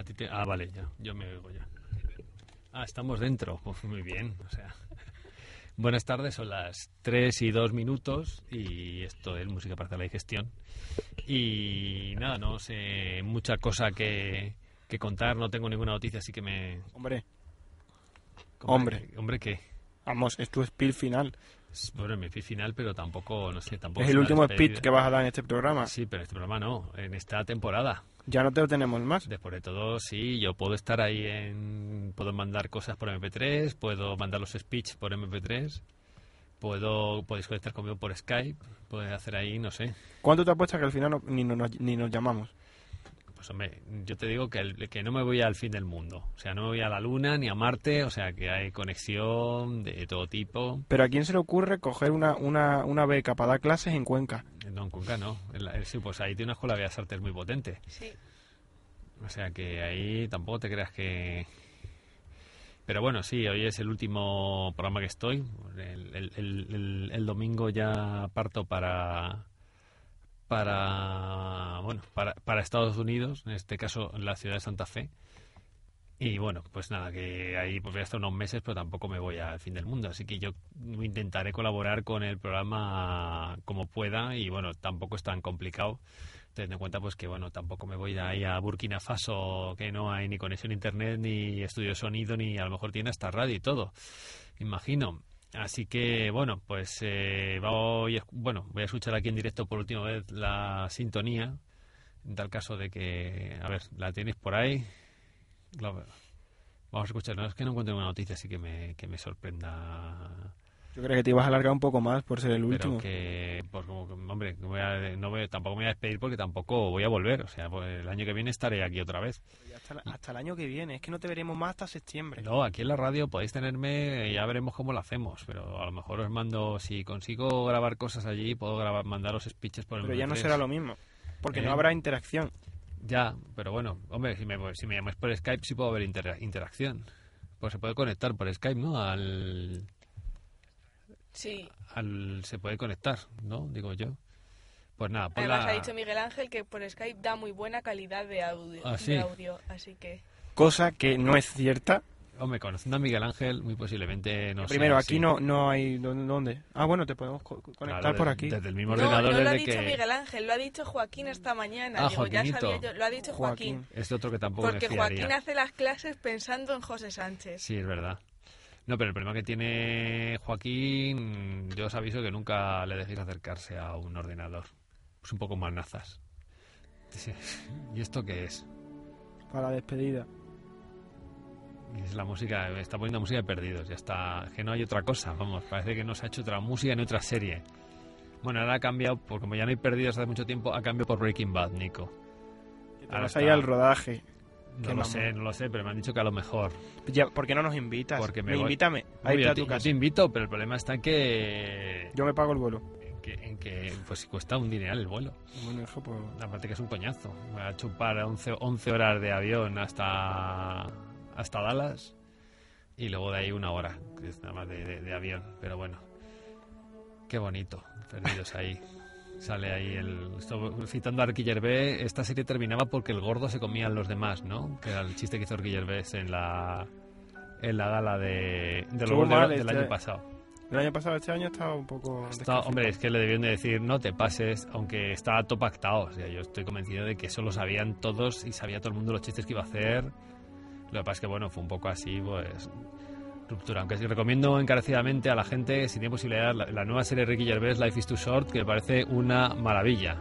A ti te- Ah, vale, ya, yo me oigo ya. Ah, estamos dentro. Pues muy bien, o sea. Buenas tardes, son las 3 y 2 minutos y esto es Música para la digestión. Y nada, no sé mucha cosa que, que contar, no tengo ninguna noticia, así que me... Hombre, Hombre. ¿Hombre qué? vamos, es tu speed final. Bueno, mi fin final, pero tampoco, no sé, tampoco... Es el último speed que vas a dar en este programa. Sí, pero este programa no, en esta temporada. Ya no te lo tenemos más. Después de todo, sí, yo puedo estar ahí en... Puedo mandar cosas por MP3, puedo mandar los speech por MP3, puedo... Podéis conectar conmigo por Skype, podéis hacer ahí, no sé. ¿Cuánto te apuestas que al final no- ni, nos, ni nos llamamos? Pues hombre, yo te digo que, el- que no me voy al fin del mundo. O sea, no me voy a la Luna ni a Marte, o sea, que hay conexión de todo tipo. Pero ¿a quién se le ocurre coger una, una, una beca para dar clases en Cuenca? No, en Cuenca no. En la- Sí, pues ahí tiene una escuela de bellas artes muy potente. Sí. O sea que ahí tampoco te creas que... Pero bueno, sí, hoy es el último programa que estoy. El, el- el- el- el domingo ya parto para para bueno para, para Estados Unidos, en este caso en la ciudad de Santa Fe. Y bueno, pues nada, que ahí pues voy a estar unos meses, pero tampoco me voy al fin del mundo. Así que yo intentaré colaborar con el programa como pueda y bueno, tampoco es tan complicado teniendo en cuenta pues que bueno tampoco me voy ahí a Burkina Faso que no hay ni conexión a internet ni estudio de sonido ni a lo mejor tiene hasta radio y todo imagino así que bueno pues eh, voy a- bueno voy a escuchar aquí en directo por última vez la sintonía en tal caso de que a ver la tenéis por ahí. Vamos a escuchar no es que no encuentro una noticia así que me, que me sorprenda Yo creo que te ibas a alargar un poco más por ser el pero último. que, pues como que, hombre, no voy a- no voy- tampoco me voy a despedir porque tampoco voy a volver. O sea, pues el año que viene estaré aquí otra vez. Hasta, la- hasta el año que viene, es que no te veremos más hasta septiembre. No, aquí en la radio podéis tenerme, ya veremos cómo lo hacemos. Pero a lo mejor os mando, si consigo grabar cosas allí, puedo grabar, mandar los speeches por el Pero ya no MP3. será lo mismo, porque Eh. no habrá interacción. Ya, pero bueno, hombre, si me, si me llamáis por Skype sí puedo haber intera- interacción. Pues se puede conectar por Skype, ¿no? Al, Sí. al se puede conectar, ¿no? Digo yo. Pues nada, pues Además la- ha dicho Miguel Ángel que por Skype da muy buena calidad de audio. Ah, de sí. audio así que... Cosa que no es cierta. Hombre, conociendo a Miguel Ángel, muy posiblemente no Primero, sea aquí así. no, no hay... ¿dó- ¿Dónde? Ah, bueno, te podemos co- conectar Claro, por de- aquí. Desde el mismo No, ordenador no lo ha desde dicho que... Miguel Ángel, lo ha dicho Joaquín esta mañana. Ah, Digo, ya Joaquinito. sabía yo, lo ha dicho Joaquín. Joaquín. Este otro que tampoco Porque me. Joaquín hace las clases pensando en José Sánchez. Sí, es verdad. No, pero el problema que tiene Joaquín, yo os aviso que nunca le dejéis acercarse a un ordenador. Es un poco manazas. ¿Y esto qué es? Para la despedida. Y es la música, está poniendo música de perdidos, ya está, que no hay otra cosa, vamos, parece que no se ha hecho otra música ni otra serie. Bueno, ahora ha cambiado, porque como ya no hay perdidos hace mucho tiempo, ha cambiado por Breaking Bad, Nico. Ahora vas ahí está. al rodaje. No lo sé, no lo sé, pero me han dicho que a lo mejor. Ya, ¿Por qué no nos invitas? Porque me Me voy- Invítame. Ahí está te, tu yo casa. te invito, pero el problema está en que, Yo me pago el vuelo. en que, en que, pues cuesta un dineral el vuelo. Bueno, hijo, pues... Aparte que es un coñazo. Me va a chupar 11, 11 horas de avión hasta, hasta Dallas y luego de ahí una hora, que es nada más de, de- de avión. Pero bueno, qué bonito, perdidos ahí. Sale ahí el... Citando a Gervais, esta serie terminaba porque el gordo se comía a los demás, ¿no? Que era el chiste que hizo Gervais en la, en la gala de, de los mal del este- año pasado. El año pasado, este año estaba un poco... Está- hombre, es que le debieron de decir no te pases, aunque estaba todo pactado. O sea, yo estoy convencido de que eso lo sabían todos y sabía todo el mundo los chistes que iba a hacer. Lo que pasa es que, bueno, fue un poco así, pues, ruptura. Aunque recomiendo encarecidamente a la gente, si tiene posibilidad, la, la nueva serie de Ricky Gervais, Life is Too Short, que me parece una maravilla.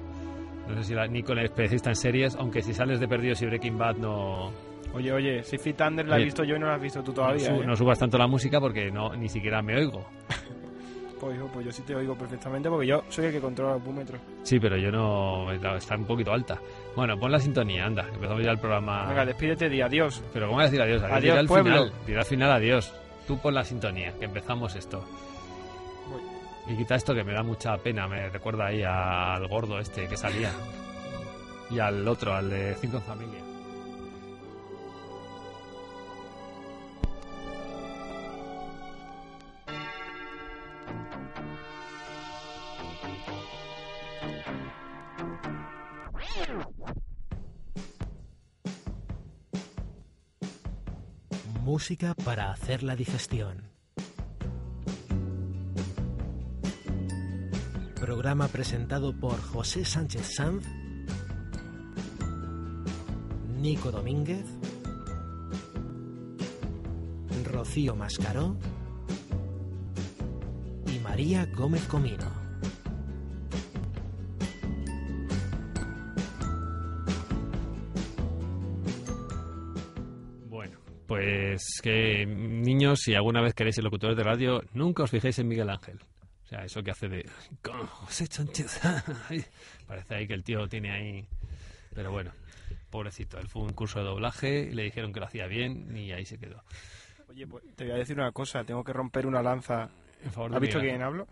No sé si la, Nico es especialista en series, aunque si sales de Perdidos y Breaking Bad no, Oye, oye, Six Feet Under la he visto yo y no la has visto tú no, todavía, su- ¿eh? no subas tanto la música porque no ni siquiera me oigo. Pues, pues yo sí te oigo perfectamente porque yo soy el que controla el búmetro. Sí, pero yo no. Está un poquito alta. Bueno, pon la sintonía, anda. Empezamos ya el programa. Venga, despídete di adiós. Pero ¿cómo vas a decir adiós? Adiós, Dirá al pueblo. final. Dirá al final adiós. Tú pon la sintonía, que empezamos esto. Y quita esto que me da mucha pena. Me recuerda ahí al gordo este que salía. Y al otro, al de Cinco en Música para hacer la digestión. Programa presentado por José Sánchez Sanz, Nico Domínguez, Rocío Mascaró y María Gómez Comino. Pues que niños, si alguna vez queréis ser locutores de radio, nunca os fijéis en Miguel Ángel. O sea, eso que hace de... "Con José Sánchez". Ay, Parece ahí que el tío tiene ahí... Pero bueno, pobrecito. Él fue un curso de doblaje y le dijeron que lo hacía bien y ahí se quedó. Oye, pues te voy a decir una cosa. Tengo que romper una lanza. En favor de ¿Has visto Miguel quién hablo?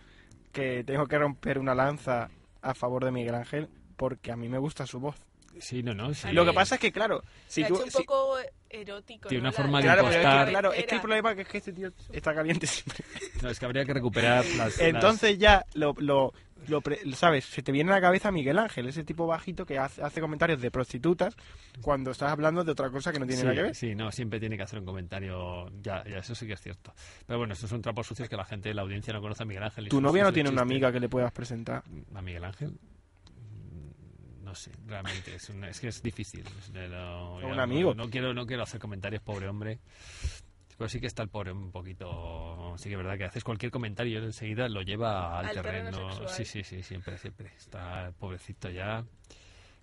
Que tengo que romper una lanza a favor de Miguel Ángel porque a mí me gusta su voz. Sí, no, no. sí. Lo que pasa es que, claro, si Se ha tú... hecho un si- poco erótico. Tiene ¿no? una forma de Claro, pero es que, impostar. claro, es que el problema es que este tío está caliente siempre. No, es que habría que recuperar las... Entonces ya lo, lo, lo pre- ¿sabes? Se te viene a la cabeza Miguel Ángel, ese tipo bajito que hace, hace comentarios de prostitutas cuando estás hablando de otra cosa que no tiene sí, nada que ver. sí, no, siempre tiene que hacer un comentario. Ya, ya, eso sí que es cierto. Pero bueno, estos son trapos sucios que la gente, la audiencia no conoce a Miguel Ángel. ¿Tu novia no tiene una amiga que le puedas presentar? ¿A Miguel Ángel? No sé, realmente. Es, un- es que es difícil. es de lo- ya un no- amigo. No, quiero, no quiero hacer comentarios, pobre hombre. Pero sí que está el pobre un poquito. Sí que es verdad que haces cualquier comentario y enseguida lo lleva al, Al terreno. Sí, sí, sí, siempre, siempre. Está el pobrecito ya.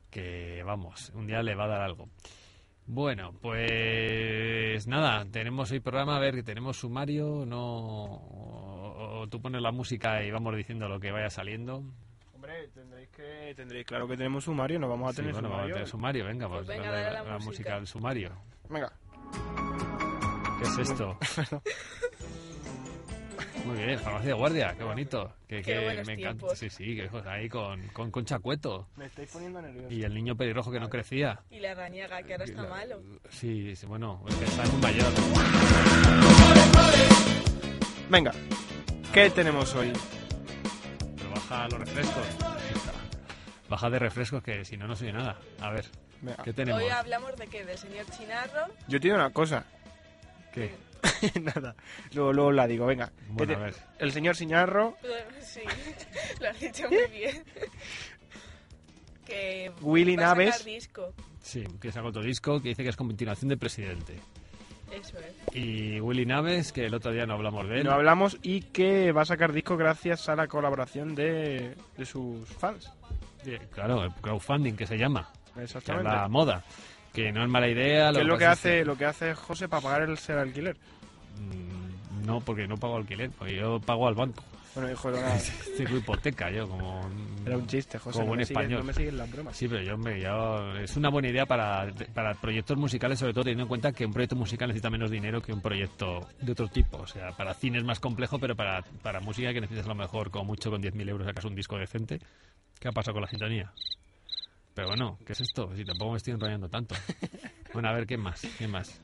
Que vamos, un día le va a dar algo. Bueno, pues nada, tenemos hoy programa, a ver, que tenemos sumario, no... o- o tú pones la música y vamos diciendo lo que vaya saliendo. Hombre, tendréis que tendréis claro que tenemos sumario, no vamos a Sí, tener bueno, vamos a sumario. tener sumario, venga, pues, Pues venga, dale dale la, la la música. al sumario. Venga. ¿Qué es esto? Muy bien, farmacia de guardia, qué bonito. Que, Qué que buenos me encanta. Sí, sí, que ahí con, con Concha Cueto. Me estáis poniendo nervioso. Y el niño pelirrojo que no crecía. Y la rañaga, que ahora está La- malo. Sí, sí, bueno, es que está muy mayor. Venga. ¿Qué tenemos hoy? Baja los refrescos. Baja de refrescos que si no, no soy nada. A ver, Venga. ¿qué tenemos? Hoy hablamos de qué? Del señor Chinarro. Yo te digo una cosa. ¿Qué? Nada. Luego, luego la digo, venga. Bueno, ¿Qué te- a ver. El señor Siñarro, Sí, lo has dicho muy bien. que Willy va a sacar Naves. disco. Sí, que saca otro disco que dice que es continuación de Presidente. Eso es. Y Willy Naves, que el otro día no hablamos de él. no hablamos y que va a sacar disco gracias a la colaboración de, de sus fans. Claro, el crowdfunding que se llama. Que es Exactamente. la moda. Que no es mala idea. ¿Qué es lo que hace lo que hace José para pagar el ser alquiler? Mm, No, porque no pago alquiler, porque yo pago al banco. Bueno, hijo, era, una- Tengo hipoteca yo, como... era un chiste, José. Como no, buen me español. no me sigues las bromas. Sí, pero yo, hombre, yo- es una buena idea para, para proyectos musicales, sobre todo teniendo en cuenta que un proyecto musical necesita menos dinero que un proyecto de otro tipo. O sea, para cine es más complejo, pero para, para música que necesitas a lo mejor, como mucho, con 10.000 euros sacas un disco decente. ¿Qué ha pasado con la sintonía? Pero bueno, ¿qué es esto? Si tampoco me estoy enrollando tanto. Bueno, a ver, ¿qué más? ¿Qué más?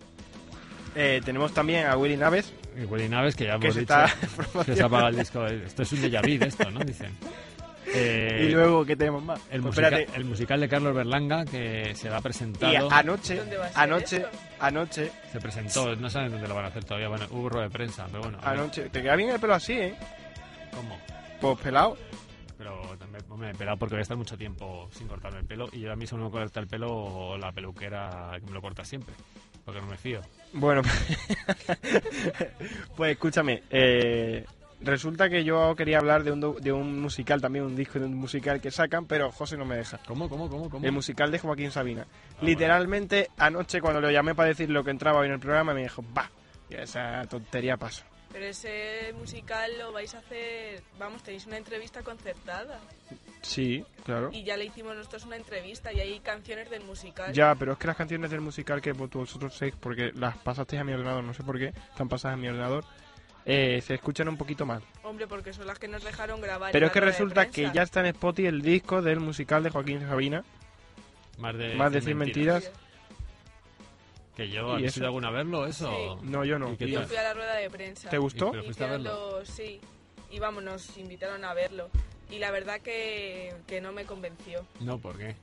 Eh, tenemos también a Willy Naves, Y Willy Naves, que ya hemos dicho está que se apaga el disco. Esto es un déjà vu de esto, ¿no? Dicen. Eh, Y luego, ¿qué tenemos más? el, Pues musica- el musical de Carlos Berlanga, que se va Y presentado. anoche, ¿Dónde va a ser anoche, eso? anoche, Se presentó, no saben dónde lo van a hacer todavía. Bueno, hubo rueda de prensa, pero bueno. anoche. Te queda bien el pelo así, ¿eh? ¿Cómo? Pues pelado. Pero también me he esperado porque voy a estar mucho tiempo sin cortarme el pelo. Y yo a mí solo me corta el pelo la peluquera que me lo corta siempre. Porque no me fío. Bueno, pues escúchame. eh, resulta que yo quería hablar de un, do- de un musical, también un disco de un musical que sacan, pero José no me deja. ¿Cómo, cómo, cómo, cómo? El musical de Joaquín Sabina. Ah, Literalmente, anoche cuando lo llamé para decir lo que entraba hoy en el programa, me dijo, va, esa tontería paso. Pero ese musical lo vais a hacer. Vamos, tenéis una entrevista concertada. Sí, claro. Y ya le hicimos nosotros una entrevista y hay canciones del musical. Ya, pero es que las canciones del musical que vosotros sé, porque las pasasteis a mi ordenador, no sé por qué, están pasadas a mi ordenador, eh, se escuchan un poquito mal. Hombre, porque son las que nos dejaron grabar. Pero es que resulta que ya está en Spotify el disco del musical de Joaquín Sabina, Más de, más de 100 mentiras. Que yo, Y ¿habéis ido alguna a verlo eso? No, yo no. ¿Y Y- Yo fui a la rueda de prensa. ¿Te gustó? ¿Pero fuiste a verlo? sí. Y vamos, nos invitaron a verlo. Y la verdad que, que no me convenció. No, ¿por qué?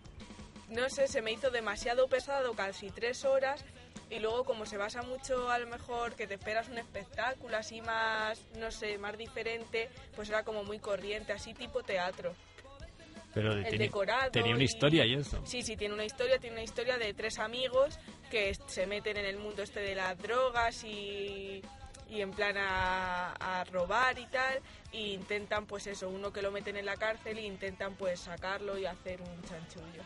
No sé, se me hizo demasiado pesado, casi tres horas. Y luego como se basa mucho a lo mejor que te esperas un espectáculo así más, no sé, más diferente, pues era como muy corriente, así tipo teatro. Pero El tenía, decorado tenía una y- historia y eso. Sí, sí, tiene una historia, tiene una historia de tres amigos que se meten en el mundo este de las drogas y, y en plan a, a robar y tal, e intentan pues eso, uno que lo meten en la cárcel e intentan pues sacarlo y hacer un chanchullo.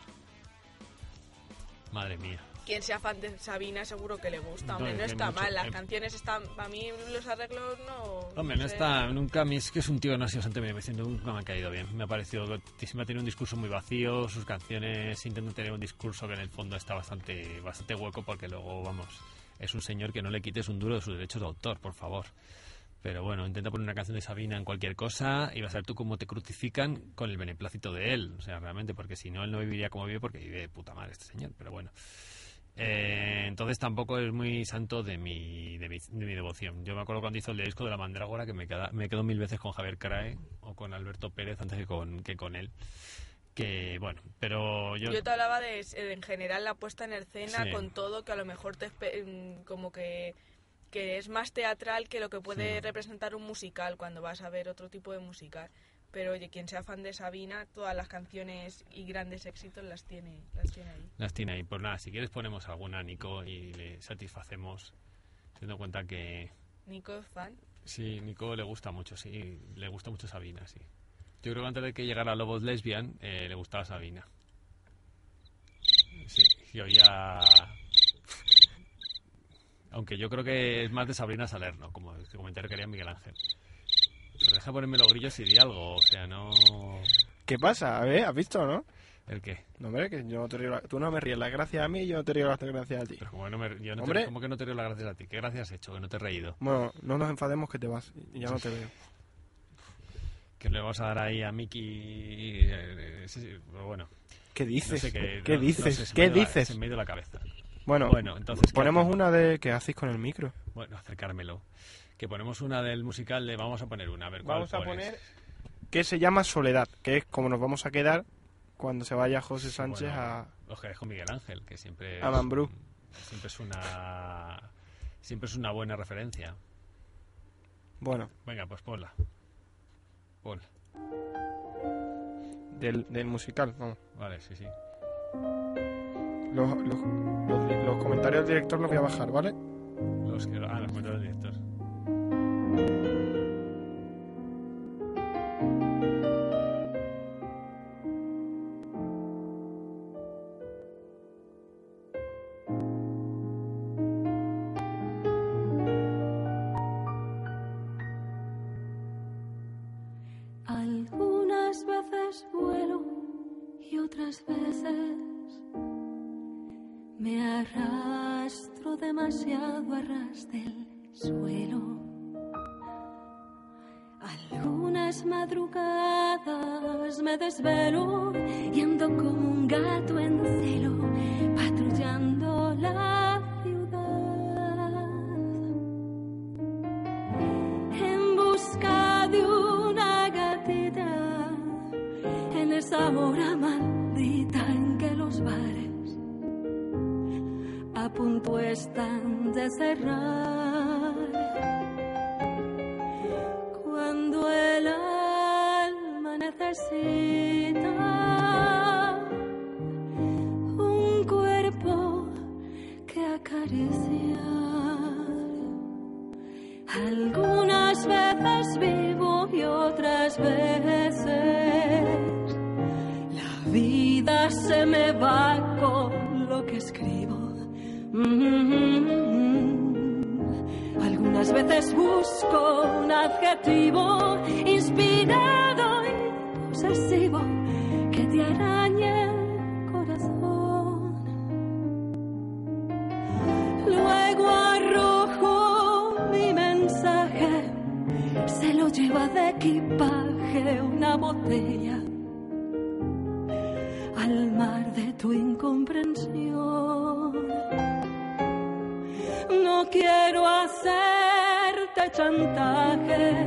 Madre mía. Quien sea fan de Sabina seguro que le gusta, No, hombre, no está mucho- mal, las eh. canciones están, a mí los arreglos no... Hombre, no sé. está, nunca, a mí es que es un tío que no ha sido bastante bien, nunca me ha caído bien. Me ha parecido siempre ha tenido un discurso muy vacío, sus canciones intentan tener un discurso que en el fondo está bastante, bastante hueco porque luego, vamos, es un señor que no le quites un duro de sus derechos de autor, por favor. Pero bueno, intenta poner una canción de Sabina en cualquier cosa y vas a ver tú cómo te crucifican con el beneplácito de él. O sea, realmente, porque si no, él no viviría como vive porque vive de puta madre este señor. Pero bueno. Eh, entonces tampoco es muy santo de mi, de mi, de mi devoción. Yo me acuerdo cuando hizo el disco de la Mandrágora que me, queda, me quedo mil veces con Javier Crae o con Alberto Pérez antes que con, que con él. Que bueno, pero yo... Yo te hablaba de, eh, en general la puesta en escena Sí. con todo, que a lo mejor te mm, como que, que es más teatral que lo que puede Sí. representar un musical cuando vas a ver otro tipo de musical. Pero oye, quien sea fan de Sabina, todas las canciones y grandes éxitos las tiene, las tiene ahí. Las tiene ahí. Pues nada, si quieres ponemos alguna, Nico, y le satisfacemos, teniendo en cuenta que Nico es fan. sí, Nico le gusta mucho, sí, le gusta mucho Sabina, sí. Yo creo que antes de que llegara Lobos Lesbian, eh, le gustaba Sabina. Sí, y oía... Aunque yo creo que es más de Sabrina Salerno, como el comentario que haría Miguel Ángel. Deja ponerme los grillos y di algo, o sea, no... ¿Qué pasa? A ver, ¿has visto, no? ¿El qué? No, hombre, que yo no te río la- tú no me ríes las gracias a mí y yo no te río las gracias a ti. Pero no me, yo no te-. ¿cómo que no te río las gracias a ti? ¿Qué gracias has hecho? Que no te he reído. Bueno, no nos enfademos que te vas y ya no te veo. que le vamos a dar ahí a Mickey. eh, sí, sí, pero bueno, ¿Qué no dices? sé qué. ¿Qué no- no dices? sé, ¿Qué la- dices? se me ha ido la cabeza. Bueno, Bueno, entonces. ¿qué ponemos una de que hacéis con el micro. Bueno, acercármelo. Que ponemos una del musical de. Vamos a poner una, a ver cuál Vamos a pones. poner que se llama Soledad, que es como nos vamos a quedar cuando se vaya José Sánchez Bueno, a... Os quedáis con Miguel Ángel, que siempre. A es Mambrú. Siempre es una. Siempre es una buena referencia. Bueno, Venga, pues ponla. Ponla. del, del musical, vamos. Vale, sí, sí. Los, los, los- los comentarios del director los voy a bajar, ¿vale? Los que. Ah, los comentarios del director. Veces busco un adjetivo inspirado y posesivo te arañe el corazón. Luego arrojo mi mensaje, se lo lleva de equipaje una botella al mar de tu incomprensión. No quiero chantaje,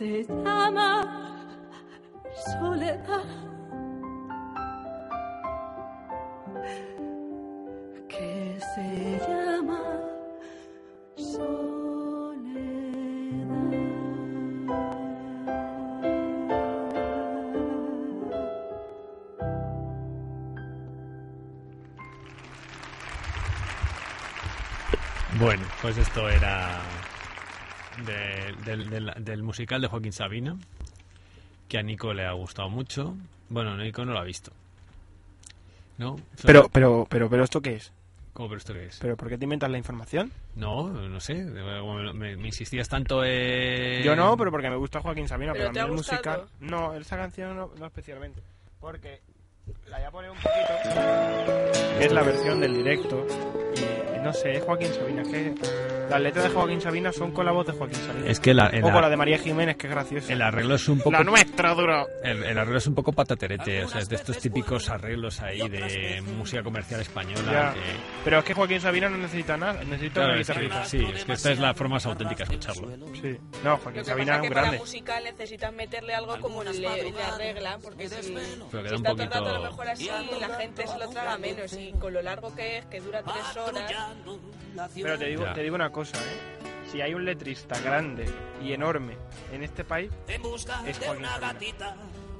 se llama soledad. Que se llama soledad. Bueno, pues esto era de- del, del- del musical de Joaquín Sabina, que a Nico le ha gustado mucho. Bueno, Nico no lo ha visto. ¿No? Pero, pero, pero, pero, ¿esto qué es? ¿Cómo, pero esto qué es? ¿Pero por qué te inventas la información? No, no sé. Me, me- me insistías tanto en... Yo no, pero porque me gusta Joaquín Sabina, pero, ¿Pero a mí ha el musical... No, esa canción no, no especialmente. Porque la voy a poner un poquito. es la versión del directo. Y no sé, es Joaquín Sabina. Que las letras de Joaquín Sabina son con la voz de Joaquín Sabina. Es que la, el, o con la de María Jiménez, que es graciosa. el arreglo es un poco... La nuestra, duro. El, el arreglo es un poco pataterete, o sea, es de estos típicos arreglos ahí de música comercial española. Que- Pero es que Joaquín Sabina no necesita nada, necesita Claro, una es que- guitarrita. sí, es que esta es la forma más auténtica de escucharlo. Sí. No, Joaquín Sabina es es un que para grande. musical necesitan meterle algo como le, le arreglan, porque si, Pero queda si un está todo el rato a poquito- lo mejor así, la gente se lo traga menos. Y con lo largo que es, que dura tres horas, Pero te digo, Ya. te digo una cosa, ¿eh? Si hay un letrista grande y enorme en este país, es Joaquín Sabina.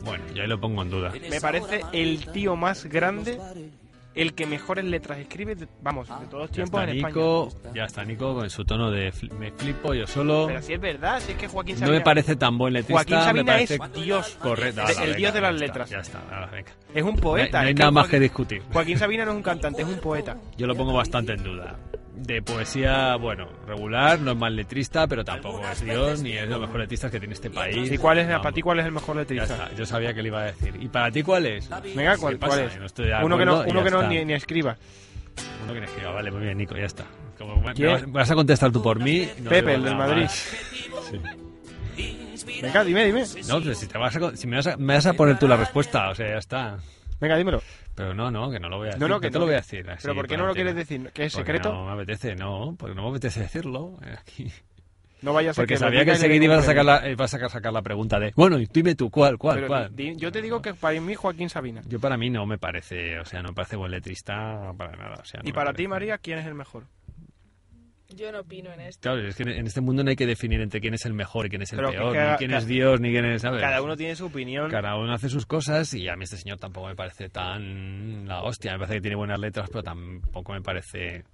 Bueno, yo ahí lo pongo en duda. Me parece el tío más grande, el que mejores letras escribe, vamos, de todos los tiempos en España. Nico, ya está Nico con su tono de fli- me flipo yo solo. Pero si es verdad, si es que Joaquín No Sabina... me parece tan buen letrista. Joaquín me Sabina parece es Dios. Correcto. El venga, dios de las ya está, letras. Ya está, ala, venga. Es un No hay, poeta. no hay es que nada más que discutir. Joaquín Sabina no es un cantante, es un poeta. Yo lo pongo bastante en duda. De poesía, bueno, regular, no es mal letrista, pero tampoco es Dios ni es lo mejor letrista que tiene este país. ¿Y cuál es, Vamos, para ti cuál es el mejor Ya letrista? está, yo sabía que le iba a decir. ¿Y para ti cuál es? Venga, ¿cuál, cuál es? No estoy de uno que no, uno que no ni, ni escriba. Uno que no escriba, vale, muy bien, Nico, ya está. Como vas, vas a contestar tú por mí. no Pepe, el del Madrid. Sí. Venga, dime, dime. No, pero si, te vas a, si me, vas a, me vas a poner tú la respuesta, o sea, ya está. Venga, dímelo. Pero no, no, que no lo voy a decir. No, no, que te lo voy a decir. así, ¿Pero por qué no lo quieres decir? ¿Que es Porque secreto? No me apetece, no, porque no me apetece decirlo. eh, Aquí. No vaya a Porque que sabía que enseguida ibas a sacar la, ibas a sacar, la pregunta de, bueno, y dime tú, ¿cuál, cuál, Pero cuál? di- yo te digo que para mí Joaquín Sabina. Yo para mí no me parece, o sea, no me parece buen letrista para nada. O sea, no Y para ti. María, ¿quién es el mejor? Yo no opino en esto. Claro, es que en este mundo no hay que definir entre quién es el mejor y quién es el Pero que peor, cada- ni quién cada- es Dios, ni quién es, ¿sabes? Cada uno tiene su opinión. Cada uno hace sus cosas y a mí este señor tampoco me parece tan la hostia. Me parece que tiene buenas letras, pero tampoco me parece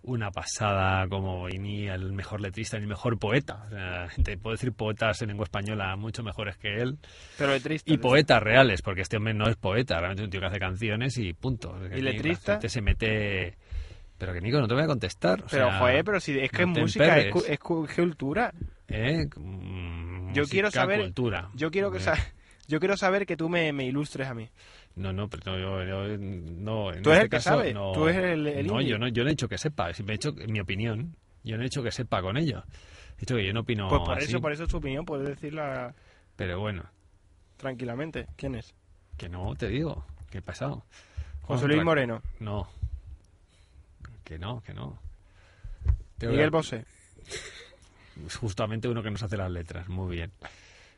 una pasada como y ni el mejor letrista ni el mejor poeta. O sea, te puedo decir poetas en lengua española mucho mejores que él Pero letrista. y poetas reales, porque este hombre no es poeta, realmente es un tío que hace canciones y punto. ¿Y letrista? gente se mete... Pero que Nico, no te voy a contestar. o Pero, sea, joder, pero si es que no es música, es, es cu- es cultura. ¿Eh? Mm, Yo quiero saber- Cultura. Yo quiero que yo quiero saber que tú me, me ilustres a mí. No, no, pero yo, yo- no. En Tú eres este el que caso, sabe, no. tú eres el- el No, yo no, yo no he hecho que sepa. Me he hecho mi opinión. Yo no he hecho que sepa con ello. He dicho que yo no opino pues por así. eso, por eso es tu opinión, puedes decirla Pero bueno, tranquilamente. ¿Quién es? que no te digo. ¿Qué pasado? José Luis Moreno, No. Que no, que no. Tengo Miguel que- Bosé, Justamente uno que nos hace las letras. Muy bien.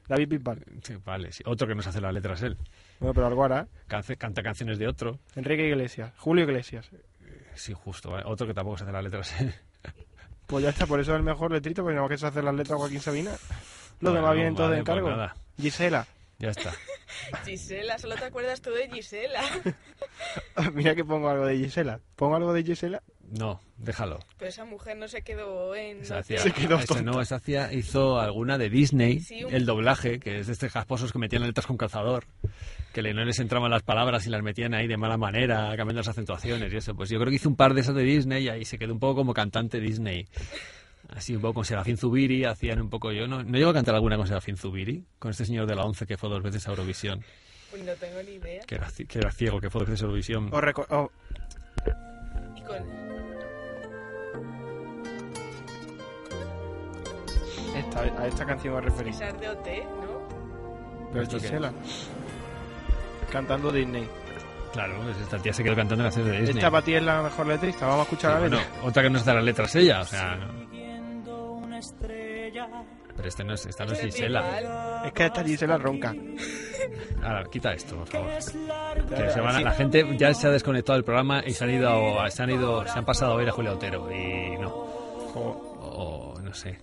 David Bisbal. Sí, vale, sí. Otro que nos hace las letras él. Bueno, pero Alguara, Cance- canta canciones de otro. Enrique Iglesias, Julio Iglesias. Sí, justo. ¿vale? Otro que tampoco se hace las letras él. Pues ya está, por eso es el mejor letrito, porque no que se hace las letras Joaquín Sabina. Bueno, demás vienen todos de pues encargo. nada. Gisela, Ya está. Gisela, solo te acuerdas tú de Gisela. Mira que pongo algo de Gisela. ¿Pongo algo de Gisela? No, déjalo. Pero esa mujer no se quedó en... Esa hacía- Se quedó esa no, esa hacía- hizo alguna de Disney, Sí, un- el doblaje, que es de estos casposos que metían letras con calzador, que le- no les entraban las palabras y las metían ahí de mala manera, cambiando las acentuaciones y eso. Pues yo creo que hizo un par de esas de Disney y ahí se quedó un poco como cantante Disney. Así un poco con Serafín Zubiri, hacían un poco yo. ¿No, no llego a cantar alguna con Serafín Zubiri? Con este señor de la ONCE que fue dos veces a Eurovisión, Pues no tengo ni idea. que era, que era ciego, que fue dos veces a Eurovisión. Oh, Y con... esta, a esta canción os referís. Esa es de OT, ¿no? Pero ¿Esto qué Gisela. Cantando Disney. Claro, pues esta tía se quedó cantando canciones de Disney. Esta para ti es la mejor letrista. Vamos a escuchar Sí, la bueno, otra que no está en las letras ella, o sea... Pero este no es, esta no es Gisela. Es que esta Gisela ronca. Ahora, quita esto, por favor. que es larga Que se van a- la gente ya se ha desconectado del programa y se han ido, se han ido, se han pasado a ver a Julio Otero y no, o no sé,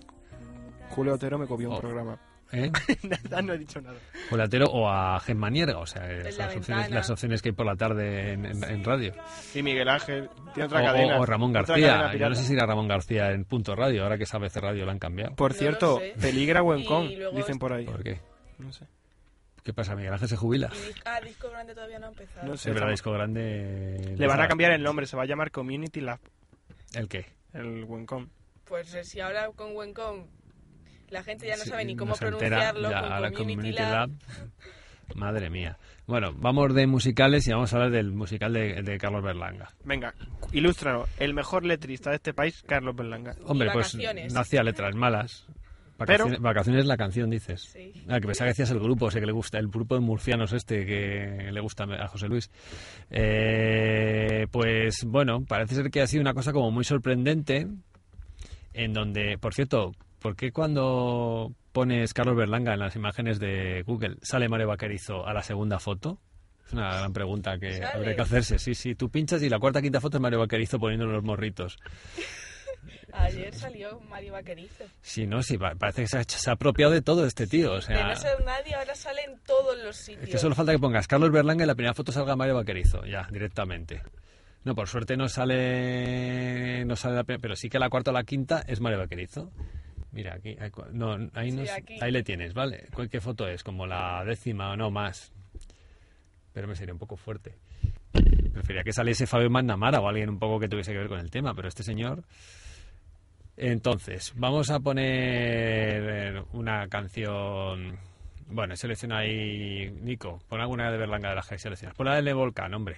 Julio Otero me copió un Oh. programa. ¿eh? Nada, no he dicho nada. Julio Otero o a Gemma Nierga, o sea, la las opciones, ventana. las opciones que hay por la tarde en, en- en radio. Y Miguel Ángel tiene O, otra cadena. o Ramón García, yo no sé si era Ramón García en Punto Radio, ahora que es ABC Radio lo han cambiado. Por No cierto, peligra luego dicen por ahí. ¿Por qué? No sé. ¿Qué pasa? ¿Miguel Ángel se jubila? Ah, disco grande todavía no ha empezado. No sé. verdad, estamos- disco grande... Le van a cambiar el nombre, se va a llamar Community Lab, ¿El qué? el Wencom. Pues eh, si ahora con Wencom la gente ya no Sí, sabe ni cómo entera, pronunciarlo, ya, con ahora Community, Community Lab, Lab. Madre mía. Bueno, vamos de musicales y vamos a hablar del musical de, de Carlos Berlanga. Venga, ilústranos. El mejor letrista de este país, Carlos Berlanga. Hombre, pues vacaciones. no hacía letras malas. Vacaciones, vacaciones es la canción, dices. Sí. Ah, que pensaba que decías el grupo, sé que le gusta, el grupo de murcianos este que le gusta a José Luis. Eh, pues bueno, parece ser que ha sido una cosa como muy sorprendente, en donde, por cierto, ¿por qué cuando pones Carlos Berlanga en las imágenes de Google sale Mario Vaquerizo a la segunda foto? Es una gran pregunta que ¿Sale? habría que hacerse. Sí, sí, tú pinchas y la cuarta quinta foto es Mario Vaquerizo poniendo los morritos. Ayer salió Mario Vaquerizo. Sí, no, sí, pa- parece que se ha, hecho- se ha apropiado de todo este tío. O de no ser nadie, ahora sale en todos los sitios. es que solo falta que pongas Carlos Berlanga y en la primera foto salga Mario Vaquerizo, ya, directamente. No, por suerte no sale, no sale la primera, pero sí que la cuarta o la quinta es Mario Vaquerizo. Mira, aquí, no, ahí, no Sí, es- aquí. ahí le tienes, ¿vale? ¿Cuál- ¿Qué foto es? ¿Como la décima o no más? Pero me sería un poco fuerte. Prefería que saliese Fabio Magnamara o alguien un poco que tuviese que ver con el tema, pero este señor... Entonces, vamos a poner una canción... Bueno, selecciona ahí... Nico, pon alguna de Berlanga de las que seleccionas. Pon la de Volcán, hombre.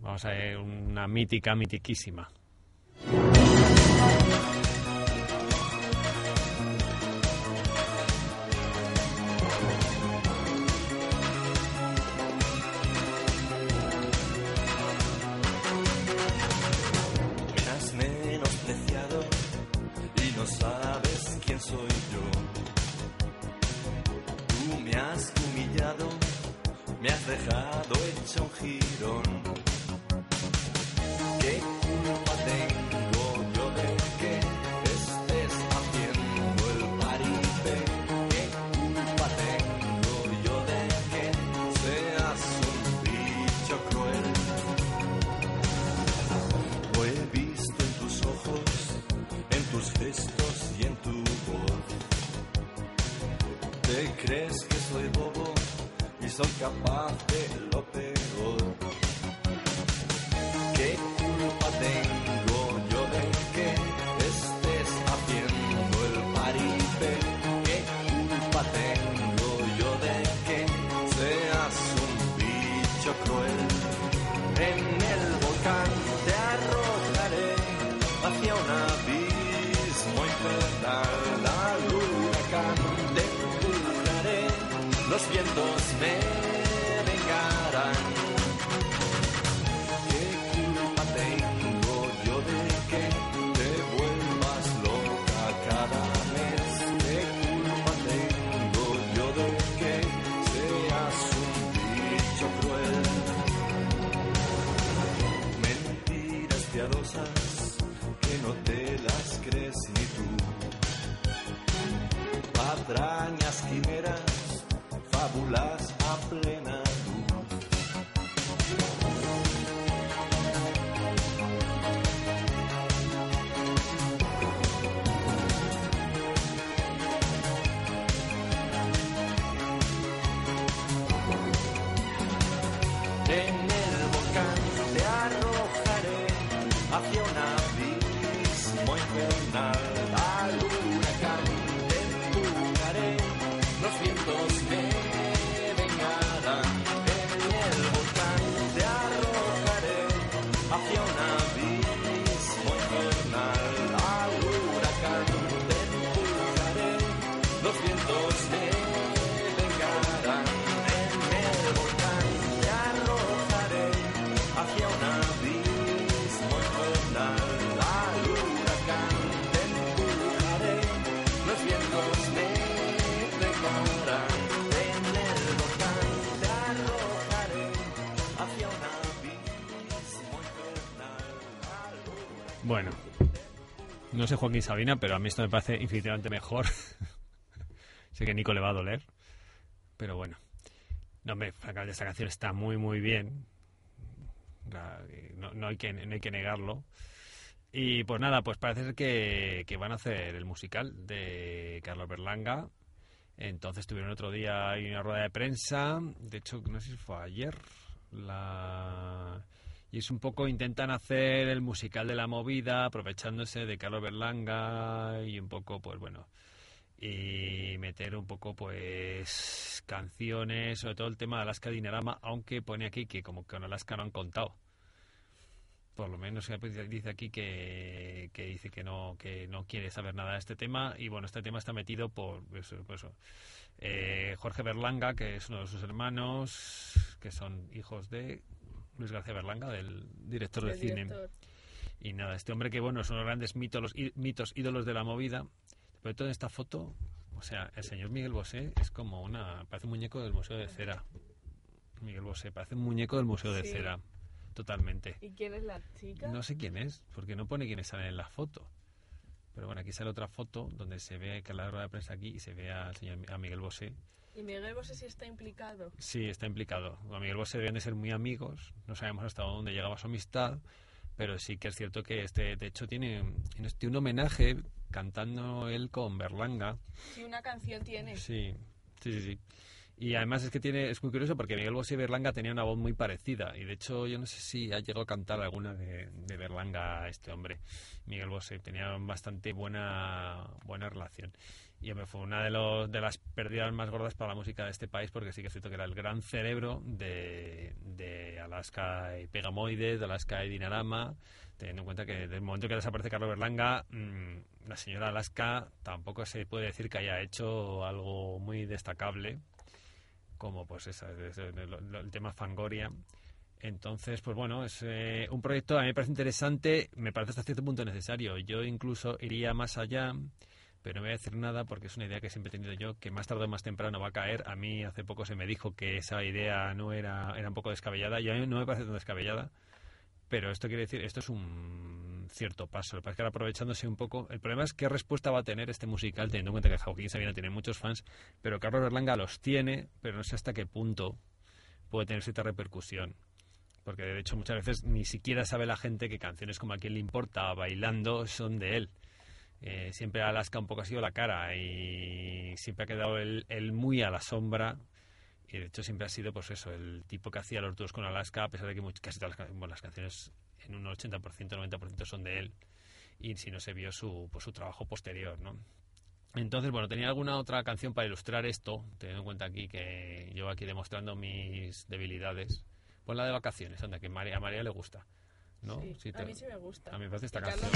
Vamos a ver una mítica, mitiquísima. Bueno, no sé Joaquín Sabina, pero a mí esto me parece infinitamente mejor. sé que Nico le va a doler, pero bueno. No, hombre, francamente esta canción está muy, muy bien. No, hay, que, no hay que negarlo. Y pues nada, pues parece ser que, que van a hacer el musical de Carlos Berlanga. Entonces tuvieron otro día una rueda de prensa. De hecho, no sé si fue ayer. La... Y es un poco, intentan hacer el musical de la movida, aprovechándose de Carlos Berlanga y un poco, pues bueno, y meter un poco, pues, canciones, sobre todo el tema de Alaska Dinarama, aunque pone aquí que como que con Alaska no han contado. Por lo menos dice aquí que, que dice que no que no quiere saber nada de este tema y bueno este tema está metido por eso. Eh, Jorge Berlanga que es uno de sus hermanos que son hijos de Luis García Berlanga del director de cine y nada, este hombre que bueno, son los grandes mitos, mitos, ídolos de la movida. Pero todo en esta foto, o sea, el señor Miguel Bosé es como una, parece un muñeco del Museo de Cera. Miguel Bosé, parece un muñeco del Museo de. Cera, totalmente. ¿Y quién es la chica? No sé quién es, porque no pone quiénes salen en la foto. Pero bueno, aquí sale otra foto donde se ve que la rueda de prensa aquí y se ve al señor a Miguel Bosé. Y Miguel Bosé sí está implicado. Sí, está implicado. A Miguel Bosé deben de ser muy amigos. No sabemos hasta dónde llegaba su amistad. Pero sí que es cierto que este, de hecho, tiene, tiene un homenaje cantando él con Berlanga. Sí, una canción tiene. Sí, sí, sí, sí. Y además es que tiene, es muy curioso porque Miguel Bosé y Berlanga tenían una voz muy parecida. Y de hecho, yo no sé si ha llegado a cantar alguna de, de Berlanga este hombre. Miguel Bosé tenía bastante buena, buena relación. Y fue una de, los, de las pérdidas más gordas para la música de este país porque sí que es cierto que era el gran cerebro de, Alaska y Pegamoides, de Alaska y Dinarama, teniendo en cuenta que desde el momento que desaparece Carlos Berlanga, mm, la señora Alaska tampoco se puede decir que haya hecho algo muy destacable, como pues esa, el tema Fangoria. Entonces, pues bueno, es eh, un proyecto a mí me parece interesante, me parece hasta cierto punto necesario. Yo incluso iría más allá, pero no voy a decir nada porque es una idea que siempre he tenido yo, que más tarde o más temprano va a caer. A mí hace poco se me dijo que esa idea no era, era un poco descabellada, y a mí no me parece tan descabellada, pero esto quiere decir, esto es un cierto paso. Lo que pasa es que aprovechándose un poco, el problema es qué respuesta va a tener este musical, teniendo en cuenta que Joaquín Sabina tiene muchos fans, pero Carlos Berlanga los tiene, pero no sé hasta qué punto puede tener cierta repercusión. Porque de hecho muchas veces ni siquiera sabe la gente que canciones como a quien le importa, bailando, son de él. Eh, siempre Alaska un poco ha sido la cara y siempre ha quedado él muy a la sombra y de hecho siempre ha sido pues eso, el tipo que hacía los dúos con Alaska, a pesar de que much- casi todas las, bueno, las canciones en un 80%, 90% son de él y si no se vio su, pues, su trabajo posterior, ¿no? Entonces, bueno, tenía alguna otra canción para ilustrar esto, teniendo en cuenta aquí que llevo aquí demostrando mis debilidades. Pon la de vacaciones, anda, que María- a María le gusta. ¿no? Sí, Sí, a te- mí sí me gusta. a mí me parece esta canción.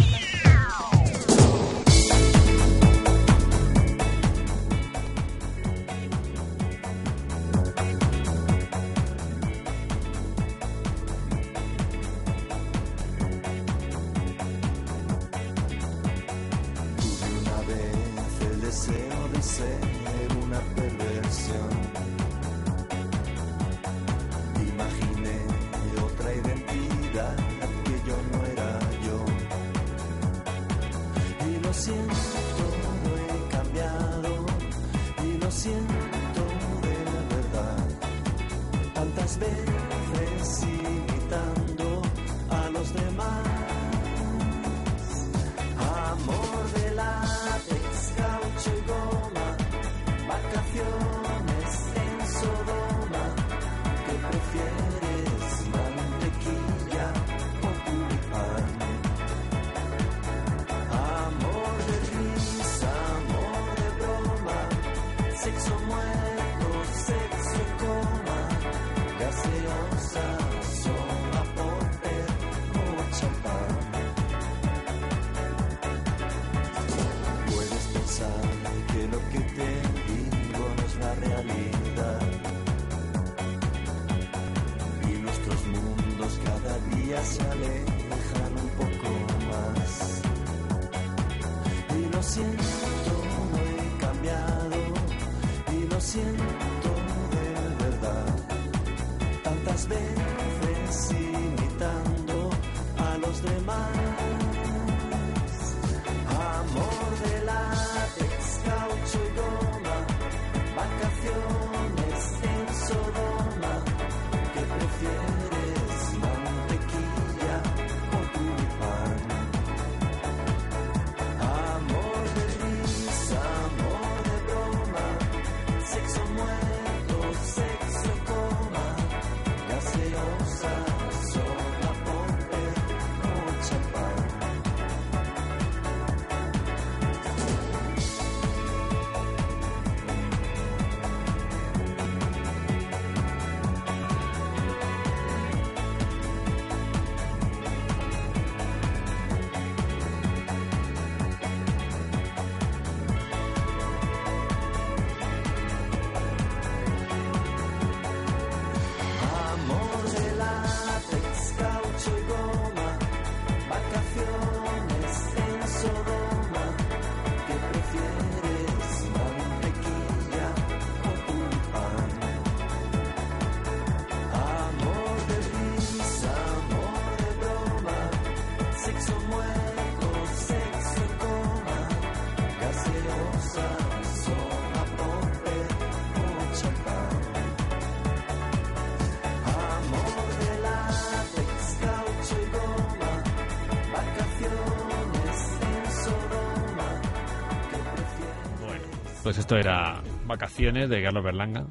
Pues esto era Vacaciones de Carlos Berlanga.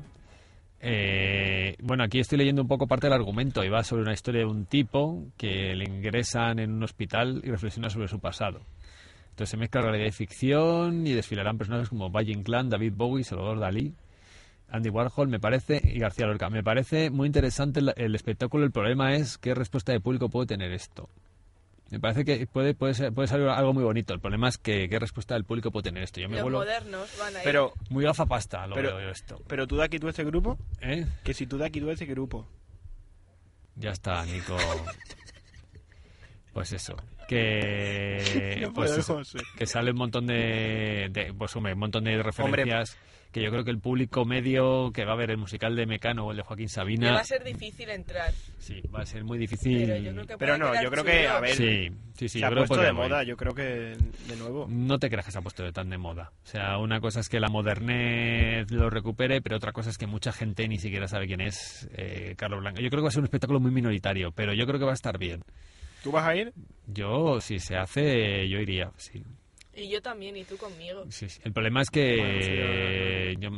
Eh, bueno, aquí estoy leyendo un poco parte del argumento y va sobre una historia de un tipo que le ingresan en un hospital y reflexiona sobre su pasado. Entonces se mezcla realidad y ficción y desfilarán personajes como Valle Inclán, David Bowie, Salvador Dalí, Andy Warhol, me parece, y García Lorca. Me parece muy interesante el, el espectáculo. El problema es qué respuesta de público puede tener esto. Me parece que puede, puede, ser, puede ser algo muy bonito. El problema es que qué respuesta del público puede tener esto. Yo me Los modernos van a ir. Pero, muy gafapasta, lo Pero- veo yo esto. pero tú de aquí tú ese grupo, ¿Eh? que si tú de aquí tú ese grupo. Ya está, Nico. Pues eso. Que, pues eso, que sale un montón de, de- pues hombre, un montón de referencias que yo creo que el público medio que va a ver el musical de Mecano o el de Joaquín Sabina va a ser difícil entrar. sí va a ser muy difícil Pero yo creo que Pero no, yo creo que, a ver, sí sí sí se yo ha creo que puesto de moda, yo creo que de nuevo. No te creas que se ha puesto de tan de moda. O sea, una cosa es que la modernez lo recupere, pero otra cosa es que mucha gente ni siquiera sabe quién es eh, Carlos Blanca. Yo creo que va a ser un espectáculo muy minoritario, pero yo creo que va a estar bien. ¿Tú vas a ir? Yo, si se hace, yo iría, sí. Y yo también, y tú conmigo. Sí, sí. El problema es que yo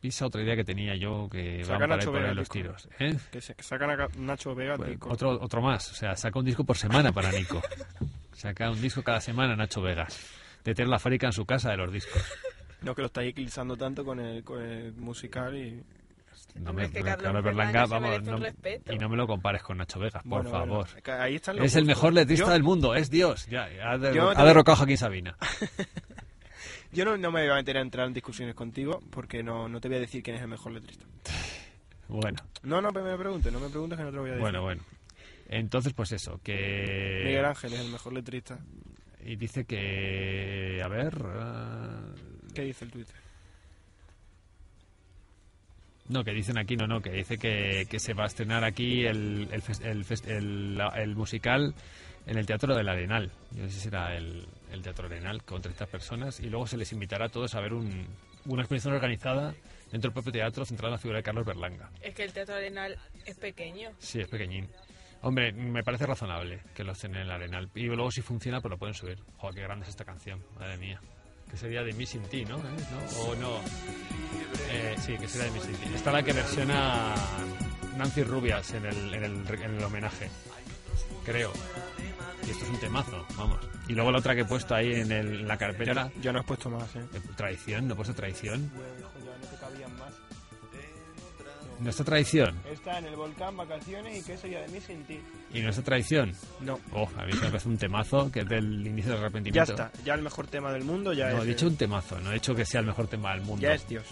pisa otra idea que tenía yo que van Sacan para Nacho por ahí los disco. tiros. ¿eh? Que, se, que sacan a Nacho Vega, Pues, disco. otro, otro más, o sea, saca un disco por semana para Nico. Saca un disco cada semana Nacho Vegas. De tener la fábrica en su casa de los discos. No que lo estáis eclipsando tanto con el, con el musical y... No Hombre, me, es que Carlos, Carlos Berlanga, Berlanga se vamos, un no- y no me lo compares con Nacho Vegas, por Bueno, favor. bueno, que ahí están los Es el mejor letrista Yo- del mundo, es Dios. Ya, ha, derro- derrocado a Joaquín Sabina. Yo no, no me voy a meter a entrar en discusiones contigo porque no, no te voy a decir quién es el mejor letrista. Bueno, No, no me preguntes, no me preguntes que no te lo voy a decir. bueno, bueno. Entonces, pues eso, que... Miguel Ángel es el mejor letrista. Y dice que... A ver... ah, ¿Qué dice el Twitter? No, que dicen aquí, no, no, que dice que, que se va a estrenar aquí el, el, el el musical en el Teatro del Arenal. Yo no sé si será el, el Teatro Arenal con 30 personas y luego se les invitará a todos a ver un, una exposición organizada dentro del propio teatro centrada en la figura de Carlos Berlanga. Es que el Teatro Arenal es pequeño. Sí, es pequeñín. Hombre, me parece razonable que lo estén en el Arenal. Y luego si funciona, pues lo pueden subir. Joder, qué grande es esta canción, madre mía. Que sería de Missing T, ¿no? ¿No? ¿O no? Eh, sí, que sería de Missing T. Esta es la que versiona Nancy Rubias en el, en el, en el homenaje. Creo. Y esto es un temazo, vamos. Y luego la otra que he puesto ahí en, el- en la carpeta. Yo no he puesto más, ¿eh? eh, Traición, ¿no he puesto traición? ¿Nuestra traición? Está en el volcán, vacaciones y qué sería de mí sin ti. ¿Y nuestra traición? No, Oh, a mí me parece un temazo que es del inicio del ya arrepentimiento. está. Ya el mejor tema del mundo ya No, es... he dicho un temazo, no he dicho que sea el mejor tema del mundo. Ya es Dios.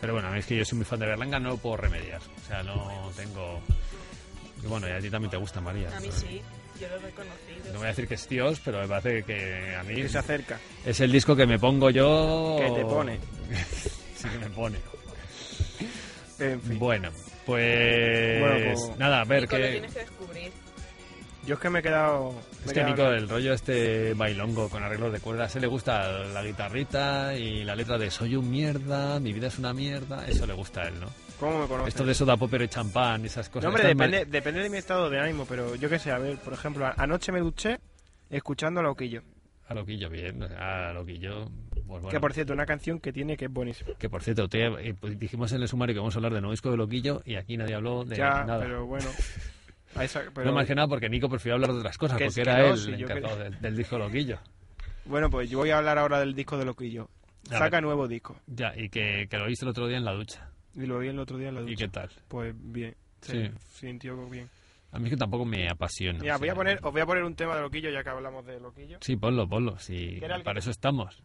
Pero bueno, a mí es que yo soy muy fan de Berlanga, no lo puedo remediar. O sea, no tengo... Y bueno, y a ti también te gusta, María. A mí sí, yo lo he reconocido. No voy a decir que es Dios, pero me parece que a mí Que se acerca. es el disco que me pongo yo... Que te pone. sí que me pone. En fin. Bueno, pues... Bueno, pues- Nada, a ver Nico, lo qué... tienes que descubrir. Yo es que me he quedado... me Es he que quedado- Nico, el rollo este bailongo con arreglos de cuerdas, se le gusta la guitarrita y la letra de soy un mierda, mi vida es una mierda, eso le gusta a él, ¿no? ¿Cómo me conoces? Esto de soda popper y champán y esas cosas. No, hombre, depende, depende de mi estado de ánimo, pero yo qué sé, a ver, por ejemplo, anoche me duché escuchando a Loquillo. A loquillo, bien, a loquillo, pues bueno. Que por cierto, una canción que tiene que es buenísima. Que por cierto, te- eh, pues dijimos en el sumario que vamos a hablar de nuevo disco de Loquillo y aquí nadie habló de ya, nada. pero bueno. a esa- pero- No más que nada porque Nico prefirió hablar de otras cosas, Que porque era no, él si el encargado del, del disco Loquillo. Bueno, pues yo voy a hablar ahora del disco de Loquillo. A Saca ver. nuevo disco. Ya, y que, que lo viste el otro día en la ducha. Y lo vi el otro día en la ducha. ¿Y qué tal? Pues bien. Sí. Sintió bien. A mí es que tampoco me apasiona. Mira, o voy a poner, os voy a poner un tema de Loquillo ya que hablamos de Loquillo. Sí, ponlo, ponlo. Sí, ¿Qué era el que- para eso estamos.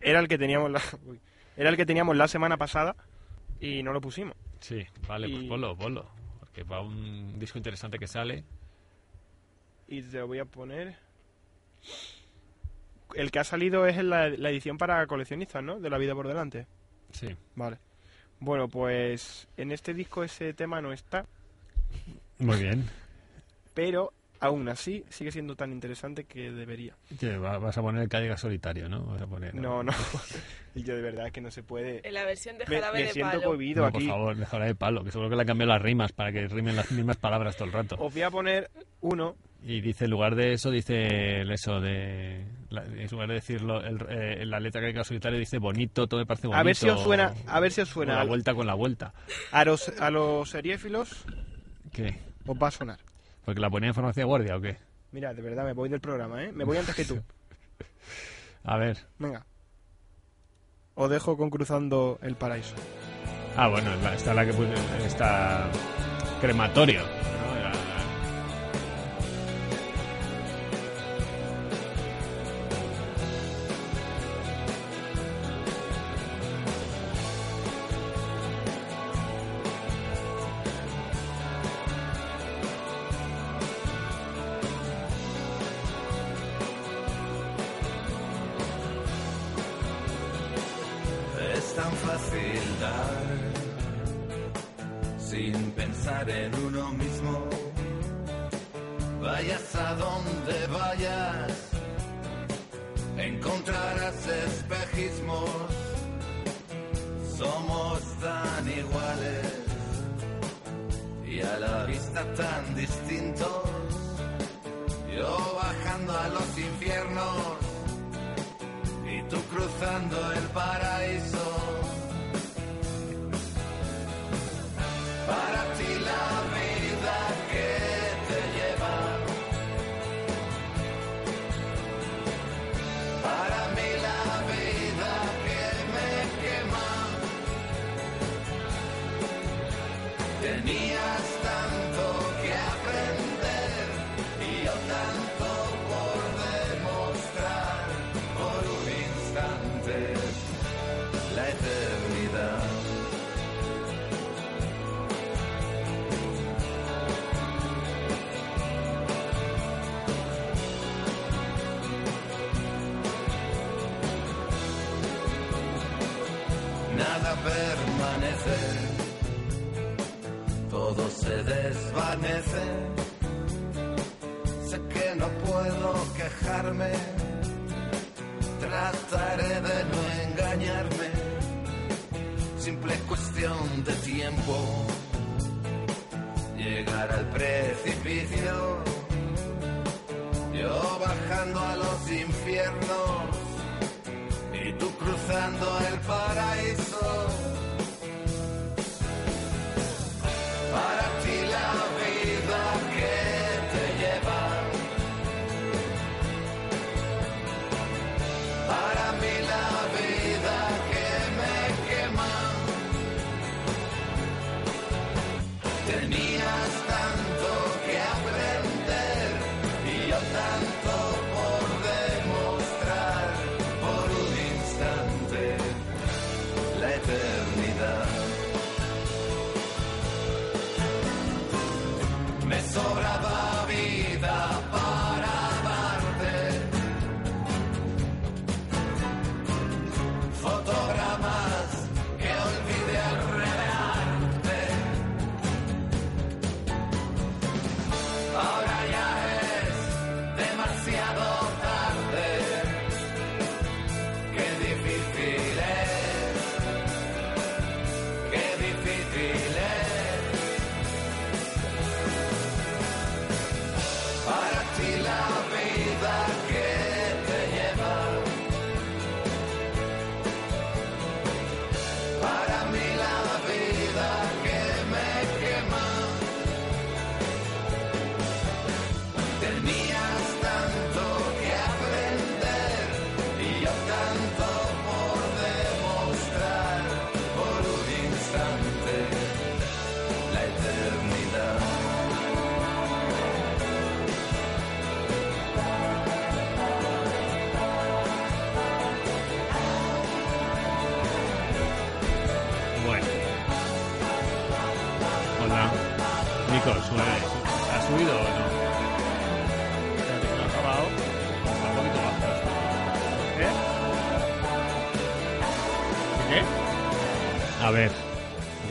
Era el que teníamos la, uy. era el que teníamos la semana pasada y no lo pusimos. Sí, vale, pues ponlo, ponlo. Porque va un disco interesante que sale. Y te lo voy a poner. El que ha salido es la, la edición para coleccionistas, ¿no? De La Vida por Delante. Sí. Vale. Bueno, pues en este disco ese tema no está, Muy bien. pero aún así sigue siendo tan interesante que debería. Que va- vas a poner el Cádiz solitario, ¿no? Vas a poner, No, no. y yo de verdad es que no se puede. En la versión de jarabe me de siento palo. cohibido No, aquí. por favor, déjala de palo, que seguro que le han cambiado las rimas para que rimen las mismas palabras todo el rato. Os voy a poner uno. Y dice, en lugar de eso, dice el eso de... la- en lugar de decirlo, el, eh, la letra que hay solitario dice bonito, todo me parece bonito. A ver si os suena, a ver si os o suena. la vuelta con la vuelta. A los, a los seriéfilos ¿Qué? os va a sonar. ¿Porque la ponía en farmacia de guardia o qué? Mira, de verdad, me voy del programa, ¿eh? Me voy antes que tú. A ver. Venga. Os dejo con Cruzando el Paraíso. Ah, bueno, está la que puse, está crematorio.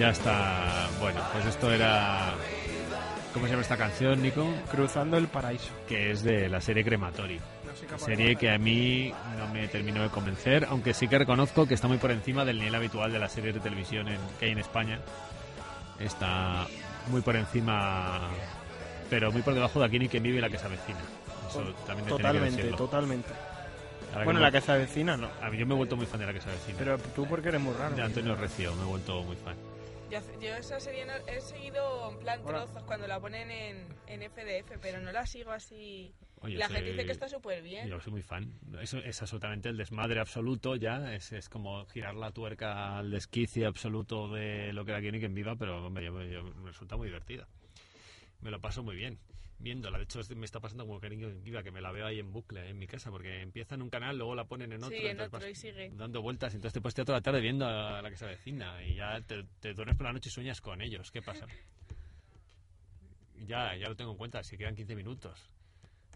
Ya está. Bueno, pues esto era. ¿Cómo se llama esta canción, Nico? Cruzando el paraíso. Que es de la serie Crematorio. No Serie que a mí no me terminó de convencer, aunque sí que reconozco que está muy por encima del nivel habitual de las series de televisión en- que hay en España. Está muy por encima, pero muy por debajo de aquí ni que vive la que se avecina. Eso también me tiene que Totalmente, totalmente. Ahora Bueno, me- la que se avecina no. A mí yo me he vuelto muy fan de la que se avecina. Pero tú porque eres muy raro. de Antonio Recio me he vuelto muy fan. Yo, yo esa serie no- he seguido en plan Hola. trozos cuando la ponen en, en FDF, pero no la sigo así. Oye, la soy- gente dice que está súper bien. Yo soy muy fan. Eso es absolutamente el desmadre absoluto ya. Es, es como girar la tuerca al desquicie absoluto de lo que era Quién y quien viva, pero hombre, yo- yo- me resulta muy divertida. Me lo paso muy bien viéndola. De hecho, me está pasando como viva, que me la veo ahí en bucle en mi casa, porque empieza en un canal, luego la ponen en otro. Sí, en entonces otro vas y sigue. Dando vueltas, entonces te puedes estar toda la tarde viendo a la que se avecina y ya te, te duermes por la noche y sueñas con ellos. ¿Qué pasa? Ya, ya lo tengo en cuenta, si quedan 15 minutos.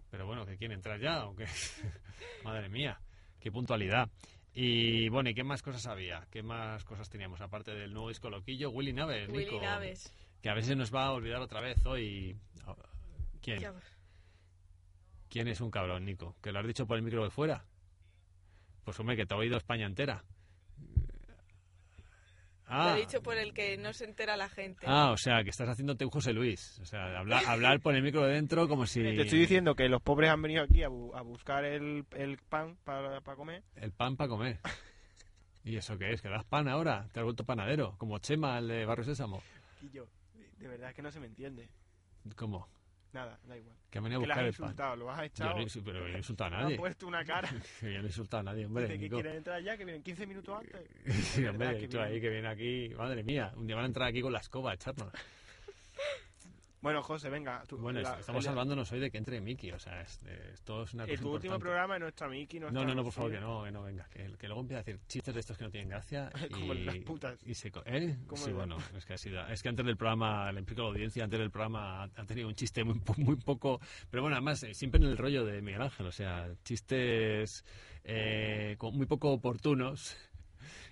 Pero bueno, que quieren entrar ya, aunque madre mía, qué puntualidad. Y bueno, ¿y qué más cosas había? ¿Qué más cosas teníamos aparte del nuevo disco loquillo? Willy Naves, Willy Nico, Naves. que a veces nos va a olvidar otra vez hoy. ¿Quién? Ya- ¿Quién es un cabrón, Nico? ¿Que lo has dicho por el micro de fuera? Pues hombre, que te ha oído España entera. Lo Ah, he dicho por el que no se entera la gente. ah, o sea, que estás haciéndote un José Luis. O sea, hablar, hablar por el micro de dentro como si... Te estoy diciendo que los pobres han venido aquí a, bu- a buscar el, el pan para, para comer. El pan para comer. ¿Y eso qué es? ¿Que das pan ahora? ¿Te has vuelto panadero? Como Chema, el de Barrio Sésamo. Y yo, de verdad es que no se me entiende. ¿Cómo? Nada, da igual. Que ha venido a buscar has el pan. insultado, lo has Yo echado. no he pero yo no he insultado a nadie. has puesto una cara. Yo no he insultado a nadie, hombre. Dice que quieren entrar ya, que vienen 15 minutos antes. Sí, hombre, que vienen. ahí que viene aquí, madre mía, un día van a entrar aquí con la escoba a echarnos. Bueno, José, venga. tú- Bueno, la- estamos hablándonos hoy de que entre Miki, o sea, es, esto es una En tu último programa es nuestra Miki. No, no, no, por favor, que no, que no, venga, que, que luego empieza a decir chistes de estos que no tienen gracia y, Como las putas. y se... co- ¿Eh? Como Sí, el- bueno, es que ha sido... Es que antes del programa, le implico a la audiencia, antes del programa ha, tenido un chiste muy, muy poco... Pero bueno, además, eh, siempre en el rollo de Miguel Ángel, o sea, chistes eh, con- muy poco oportunos.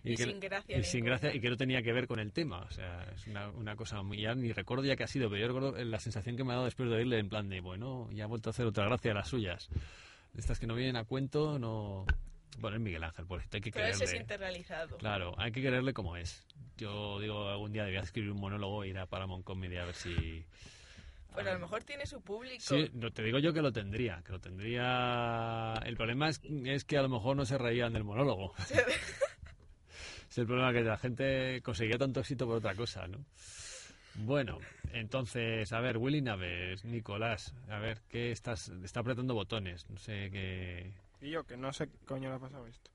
Y que- sin gracia y sin gracia y que no tenía que ver con el tema. O sea es una, una cosa muy ya ni recuerdo ya qué ha sido pero yo recuerdo la sensación que me ha dado después de oírle en plan de bueno ya ha vuelto a hacer otra gracia de las suyas estas que no vienen a cuento no bueno es Miguel Ángel por hay que Pero quererle claro hay que quererle como es. Yo digo algún día debía escribir un monólogo e ir a Paramount Comedy a ver si Pues a lo mejor tiene su público. Sí, no, te digo yo que lo tendría, que lo tendría. El problema es, es que a lo mejor no se reían del monólogo. El problema que la gente conseguía tanto éxito por otra cosa, ¿no? Bueno, entonces, a ver, Willy Naves, Nicolás, a ver, ¿qué estás? Está apretando botones, no sé qué. Y yo, que no sé qué coño le ha pasado esto.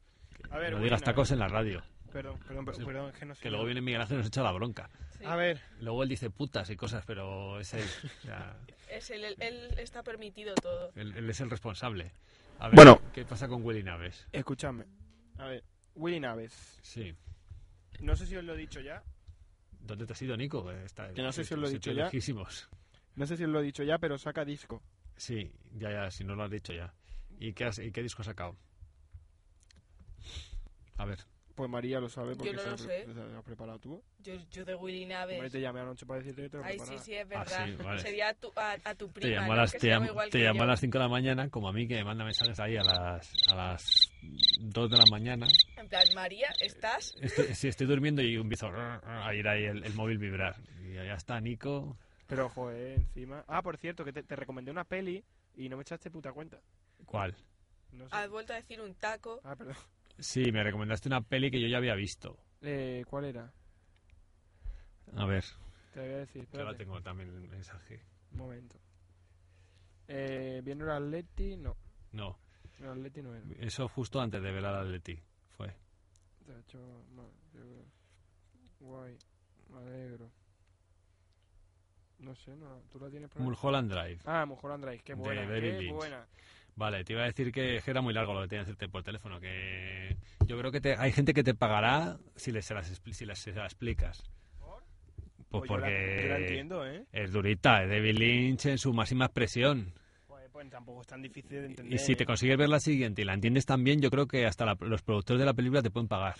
A ver, no Willy digas Naves. tacos en la radio, Perdón, perdón, perdón, perdón, es que no sé. que luego viene Miguel Ángel y nos echa la bronca. Sí. A ver, Luego él dice putas y cosas, pero es él. o sea, Es él, él- él está permitido todo. él, él es el responsable. A ver, Bueno. ¿qué pasa con Willy Naves? escúchame. A ver, Willy Naves. Sí. No sé si os lo he dicho ya. ¿Dónde te has ido, Nico? Está, Que no sé si os lo he dicho ya. lejísimos. No sé si os lo he dicho ya, pero saca disco. Sí, ya, ya, si no lo has dicho ya. ¿Y qué, has- y qué disco has sacado? A ver, Pues María lo sabe porque no se, lo sé. se lo has preparado tú. Yo, yo de Willy Hombre, Naves. te llamé anoche para decirte que te lo Ay, sí, sí, es Ah, verdad. sí, vale. Sería a tu, a, a tu prima, llamo, a ¿no? las, que te llama yo. a las 5 de la mañana, como a mí, que me manda mensajes ahí a las, a las 2 de la mañana. En plan, María, ¿estás? Estoy, sí, estoy durmiendo y empiezo a ir ahí el, el móvil vibrar. Y ya está, Nico. Pero, joder, encima. Ah, por cierto, que te, te recomendé una peli y no me echaste puta cuenta. ¿Cuál? No sé. Has vuelto a decir un taco. Ah, perdón. Sí, me recomendaste una peli que yo ya había visto. Eh, ¿Cuál era? A ver, Te voy a decir. ahora Espérate, tengo también el mensaje. un momento. Eh, ¿Viene el Atleti? No, No, el Atleti no era. eso justo antes de ver al Atleti fue. De hecho, no, yo- guay, me alegro. No sé, no, tú la tienes por ahí? Mulholland Drive. Ah, Mulholland Drive, qué De buena, David qué Lynch. buena. Vale, te iba a decir que era muy largo lo que tenía que hacerte por teléfono, que yo creo que te- hay gente que te pagará si les se las, si les- se las explicas. Pues Pues yo la- porque yo la entiendo, ¿eh? es durita, es David Lynch en su máxima expresión. Pues, tampoco es tan difícil de entender. Y si te ¿eh? consigues ver la siguiente y la entiendes también, yo creo que hasta la- los productores de la película te pueden pagar.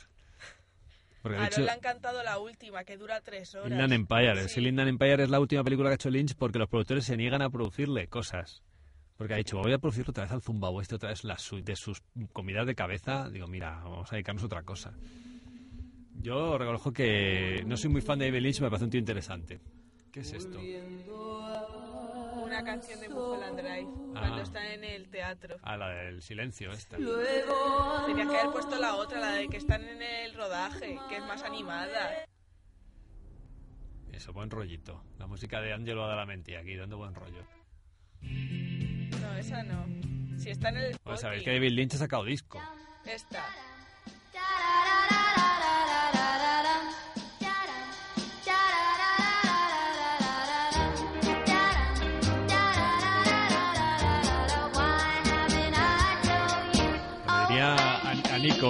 Porque A hecho, le ha encantado la última, que dura tres horas. Inland Empire, el Sí. Seal Inland Empire es la última película que ha hecho Lynch porque los productores se niegan a producirle cosas. Porque ha dicho, voy a producir otra vez al Zumba Oeste, otra vez las su- de sus comidas de cabeza. Digo, mira, vamos a dedicarnos a otra cosa. Yo reconozco que no soy muy fan de David Lynch, me parece un tío interesante. ¿Qué es esto? Una canción de Mulholland Drive, Ah. cuando está en el teatro. Ah, la del silencio esta. Tenías que haber puesto la otra, la de que están en el rodaje, que es más animada. Eso, buen rollito. La música de Angelo Adalamenti aquí, dando buen rollo. No, esa no. Si está en el... Pues sabéis que David Lynch ha sacado disco. Esta.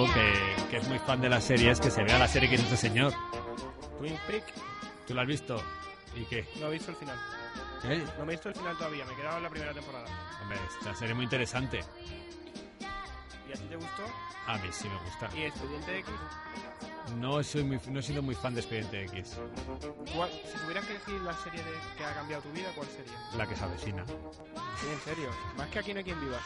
Que, que es muy fan de las series, que se vea la serie que hizo este señor. Twin Peak, ¿Tú la has visto? ¿Y qué? no he visto el final. ¿Eh? No me he visto el final todavía, me he quedado en la primera temporada. Hombre, esta serie muy interesante. ¿Y a ti te gustó? A mí sí me gusta. ¿Y Expediente X? No, soy muy, no he sido muy fan de Expediente X. ¿Cuál- si tuvieras que elegir la serie de- que ha cambiado tu vida, ¿cuál sería? La que se avecina. Sí, en serio. Más que aquí no hay quien viva.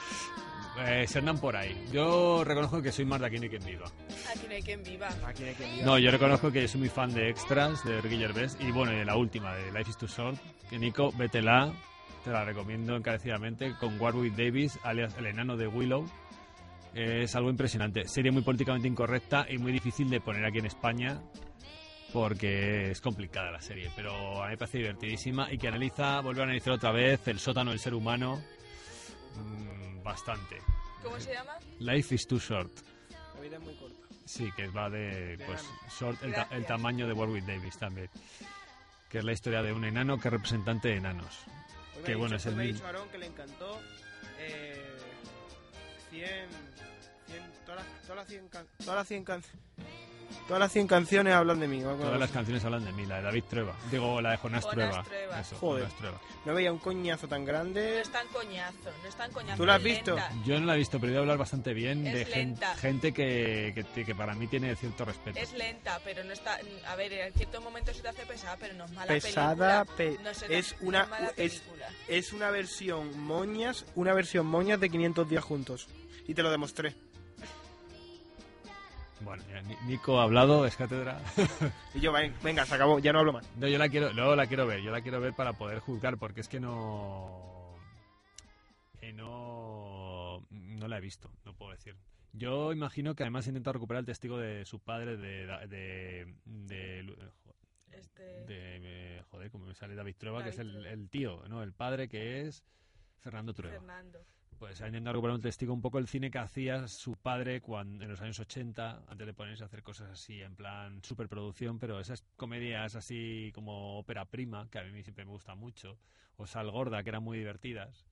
Eh, se andan por ahí. Yo reconozco que soy más de aquí ni quien viva. Aquí no hay quien viva. Aquí no hay quien viva. No, yo reconozco que soy muy fan de Extras, de Ricky Gervais. Y bueno, y de la última, de Life is Too Short. Que Nico, vétela. Te la recomiendo encarecidamente. Con Warwick Davis, alias el enano de Willow. Es algo impresionante. Serie muy políticamente incorrecta y muy difícil de poner aquí en España. Porque es complicada la serie. Pero a mí me parece divertidísima. Y que analiza, vuelve a analizar otra vez el sótano del ser humano. mm, bastante. ¿Cómo se llama? Life is Too Short. La vida es muy corta. Sí, que va de De pues enano. short, el, ta- el tamaño de Warwick Davis también. Que es la historia de un enano que es representante de enanos. Hoy ha bueno dicho- es el me dicho Aarón que le encantó eh, 100, 100, todas, las, todas las 100 can- todas las 100 can- todas las 100 canciones hablan de mí. Todas las canciones hablan de mí, la de David Trueba. Digo, la de Jonás Jonás Trueba. Trueba. Eso, Joder. Jonás Trueba. No veía un coñazo tan No grande. es tan coñazo, no es tan coñazo. ¿Tú la has es visto? lenta. Yo no la he visto, pero he hablar bastante bien Es de gen- lenta. gente que, que, que para mí tiene cierto respeto. Es lenta, pero no está... A ver, en ciertos momentos se te hace pesada, pero no es mala Pesada, película. No es no una- mala es- película. Es una versión moñas, una versión moñas de 500 días juntos. Y te lo demostré. Bueno, ya Nico ha hablado, es cátedra. Y yo, "Ven- venga, se acabó, ya no hablo más. No, yo la quiero, luego la quiero ver, yo la quiero ver para poder juzgar, porque es que no, que no, no la he visto, no puedo decir. Yo imagino que además intenta recuperar el testigo de su padre, de, de, de, de- Este... de- eh, joder, como me sale David Trueba, que es el tío, no, el padre que es Fernando Trueba. Fernando. Pues ha intentado recuperar un testigo un poco el cine que hacía su padre cuando, en los años 80, antes de ponerse a hacer cosas así en plan superproducción, pero esas comedias así como ópera prima, que a mí siempre me gusta mucho, o Sal Gorda, que eran muy divertidas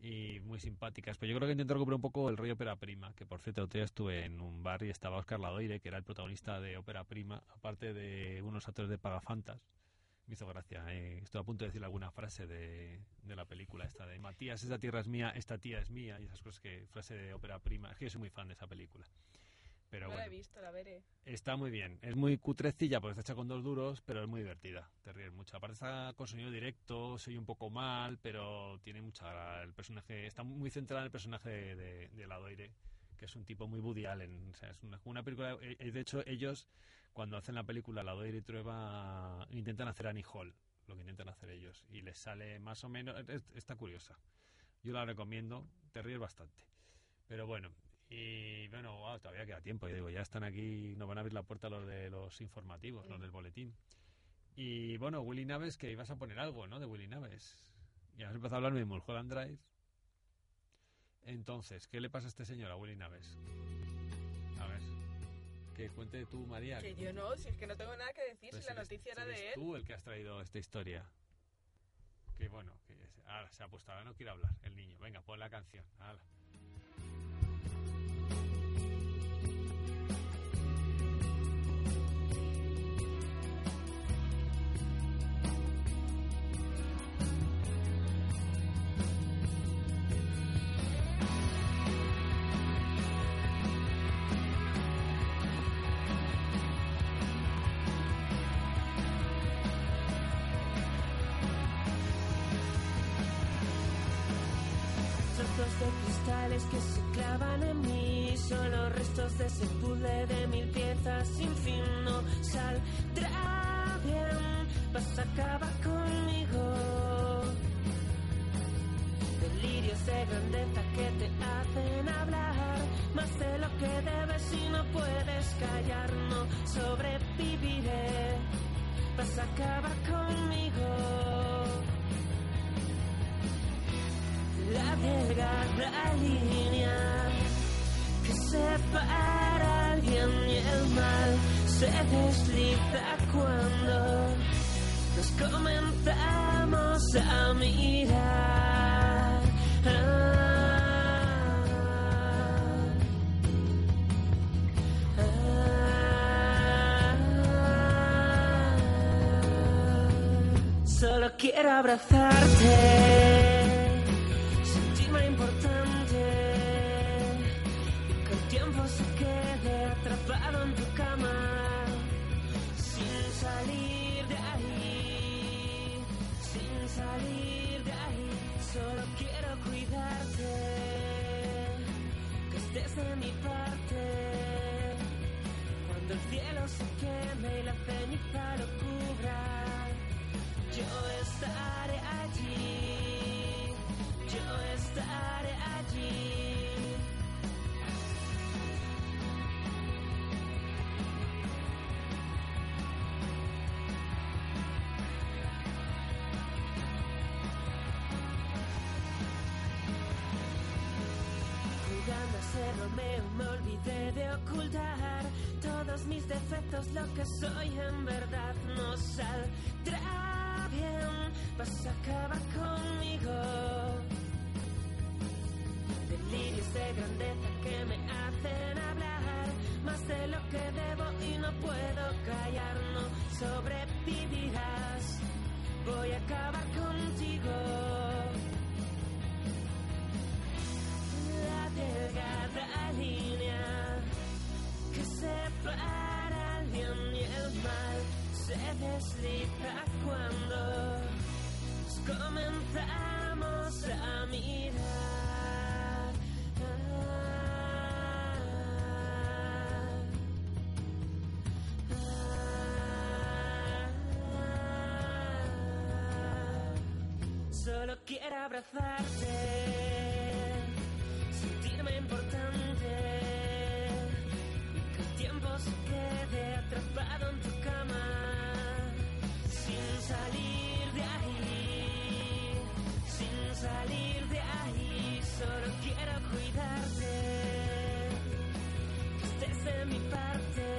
y muy simpáticas. Pero yo creo que intentó recuperar un poco el rollo ópera prima, que por cierto, otro día estuve en un bar y estaba Oscar Ladoire, que era el protagonista de ópera prima, aparte de unos actores de Pagafantas. Me hizo gracia. Eh. Estoy a punto de decir alguna frase de, de la película esta de Matías, esta tierra es mía, esta tía es mía y esas cosas que frase de ópera prima. Es que yo soy muy fan de esa película. Pero no la he visto, la veré. está muy bien. Es muy cutrecilla porque está hecha con dos duros, pero es muy divertida. Te ríes mucho. Aparte está con sonido directo, se oye un poco mal, pero tiene mucha... El personaje está muy centrada en el personaje de, de, de Ladoire, que es un tipo muy Woody Allen. O sea, es una, una película... eh, De hecho, ellos, cuando hacen la película Ladoire y Trueba, intentan hacer Annie Hall, lo que intentan hacer ellos. Y les sale más o menos... es- Está curiosa. Yo la recomiendo. Te ríes bastante. Pero bueno, y bueno, wow, todavía queda tiempo. Yo digo, ya están aquí, nos van a abrir la puerta los de los informativos, los del boletín. Y bueno, Willy Naves, que ibas a poner algo, ¿no? De Willy Naves. Y has empezado a hablarme de Mulholland Drive. Entonces, ¿qué le pasa a este señor, a Willy Naves? A ver, que cuente tú, María. Que yo no, si es que no tengo nada que decir, Pues si la eres- noticia era de él. tú el que has traído esta historia. Que bueno, que ahora se ha puesto, ahora no quiere hablar el niño. Venga, pon la canción. hala. Cristales que se clavan en mí. Son los restos de ese puzzle de mil piezas sin fin. No saldrá bien, vas a acabar conmigo. Delirios de grandeza que te hacen hablar. Más de lo que debes y no puedes callar. No sobreviviré, vas a acabar conmigo la delgada línea que separa al bien y el mal se desliza cuando nos comenzamos a mirar. Solo quiero abrazarte de mi parte. Cuando el cielo se queme y la ceniza lo cubra, Romeo me olvidé de ocultar todos mis defectos, lo que soy en verdad no saldrá bien. Vas a acabar conmigo. Delirios de grandeza que me hacen hablar más de lo que debo y no puedo callar, no sobrevivirás. Voy a acabar contigo. Que separa el bien y el mal se desliza cuando comenzamos a mirar. Solo quiero abrazarte, sentirme importante que el tiempo se quede atrapado en tu cama sin salir de ahí, sin salir de ahí. Solo quiero cuidarte, que estés de mi parte.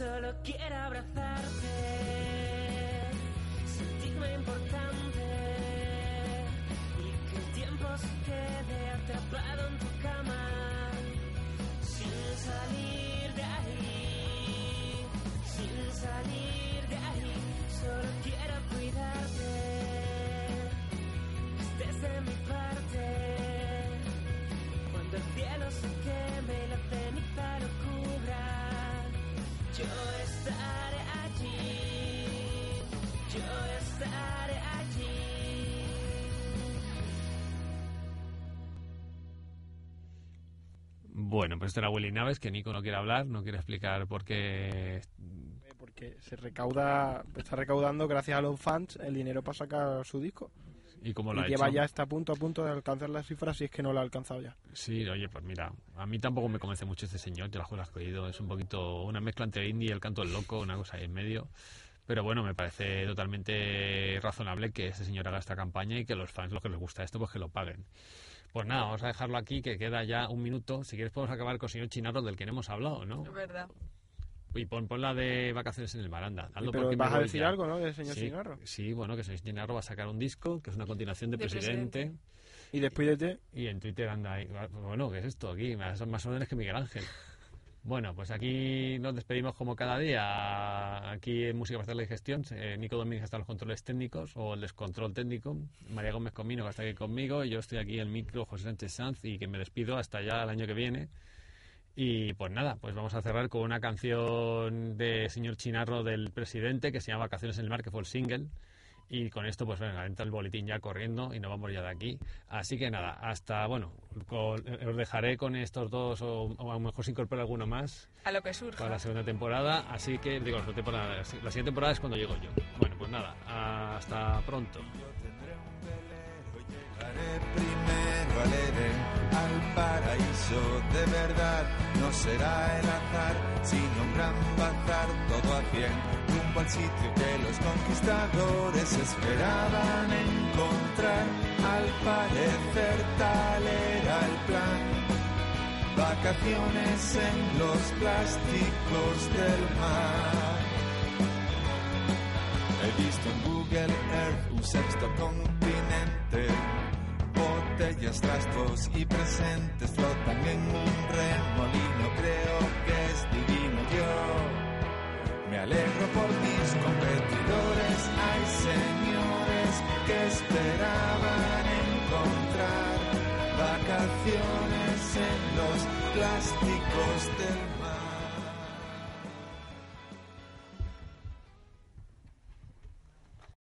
Solo quiero abrazarte, sentirme importante y que el tiempo se quede atrapado en tu cama sin salir de ahí, sin salir Bueno, pues esto era Willy Naves, que Nico no quiere hablar, no quiere explicar por qué Porque se recauda, está recaudando gracias a los fans el dinero para sacar su disco. y cómo lo y ha lleva hecho. ya está a punto a punto de alcanzar las cifras si es que no lo ha alcanzado ya. Sí, oye, pues mira, a mí tampoco me convence mucho este señor, te la juego has cogido. Es un poquito una mezcla entre indie y el canto del loco, una cosa ahí en medio. Pero bueno, me parece totalmente razonable que este señor haga esta campaña y que los fans, lo que les gusta esto, pues que lo paguen. Pues nada, vamos a dejarlo aquí, que queda ya un minuto. Si quieres podemos acabar con el señor Chinarro, del que no hemos hablado, ¿no? Es verdad. Y pon, pon la de vacaciones en el baranda. Hazlo Pero porque vas a decir ya. algo, ¿no? Del señor sí, Chinarro. Sí, bueno, que el señor Chinarro va a sacar un disco, que es una continuación de, De Presidente. Presidente. Y despídete. Y en Twitter anda ahí. Bueno, ¿qué es esto aquí? Son más órdenes que Miguel Ángel. Bueno, pues aquí nos despedimos como cada día. Aquí en Música para la digestión. Eh, Nico Domínguez está en los controles técnicos o el descontrol técnico. María Gómez Comino que está aquí conmigo. Yo estoy aquí en el micro, José Sánchez Sanz. Y que me despido hasta ya el año que viene. Y pues nada, pues vamos a cerrar con una canción de señor Chinarro del presidente que se llama Vacaciones en el Mar, que fue el single. Y con esto, pues venga, entra el boletín ya corriendo y nos vamos ya de aquí. Así que nada, hasta, bueno, con- os dejaré con estos dos, o, o a lo mejor se incorpora alguno más A lo que surja. para la segunda temporada. Así que, digo, la, temporada, la siguiente temporada es cuando llego yo. Bueno, pues nada, hasta pronto. Llegaré primero al Edén, al paraíso de verdad. No será el azar, sino un gran bazar, todo a cien, rumbo al sitio que los conquistadores esperaban encontrar. Al parecer tal era el plan. Vacaciones en los plásticos del mar. He visto en Google Earth un sexto continente. Botellas, trastos y presentes flotan en un remolino. Creo que es divino. Yo me alegro por mis competidores. Hay señores que esperaban encontrar vacaciones en los plásticos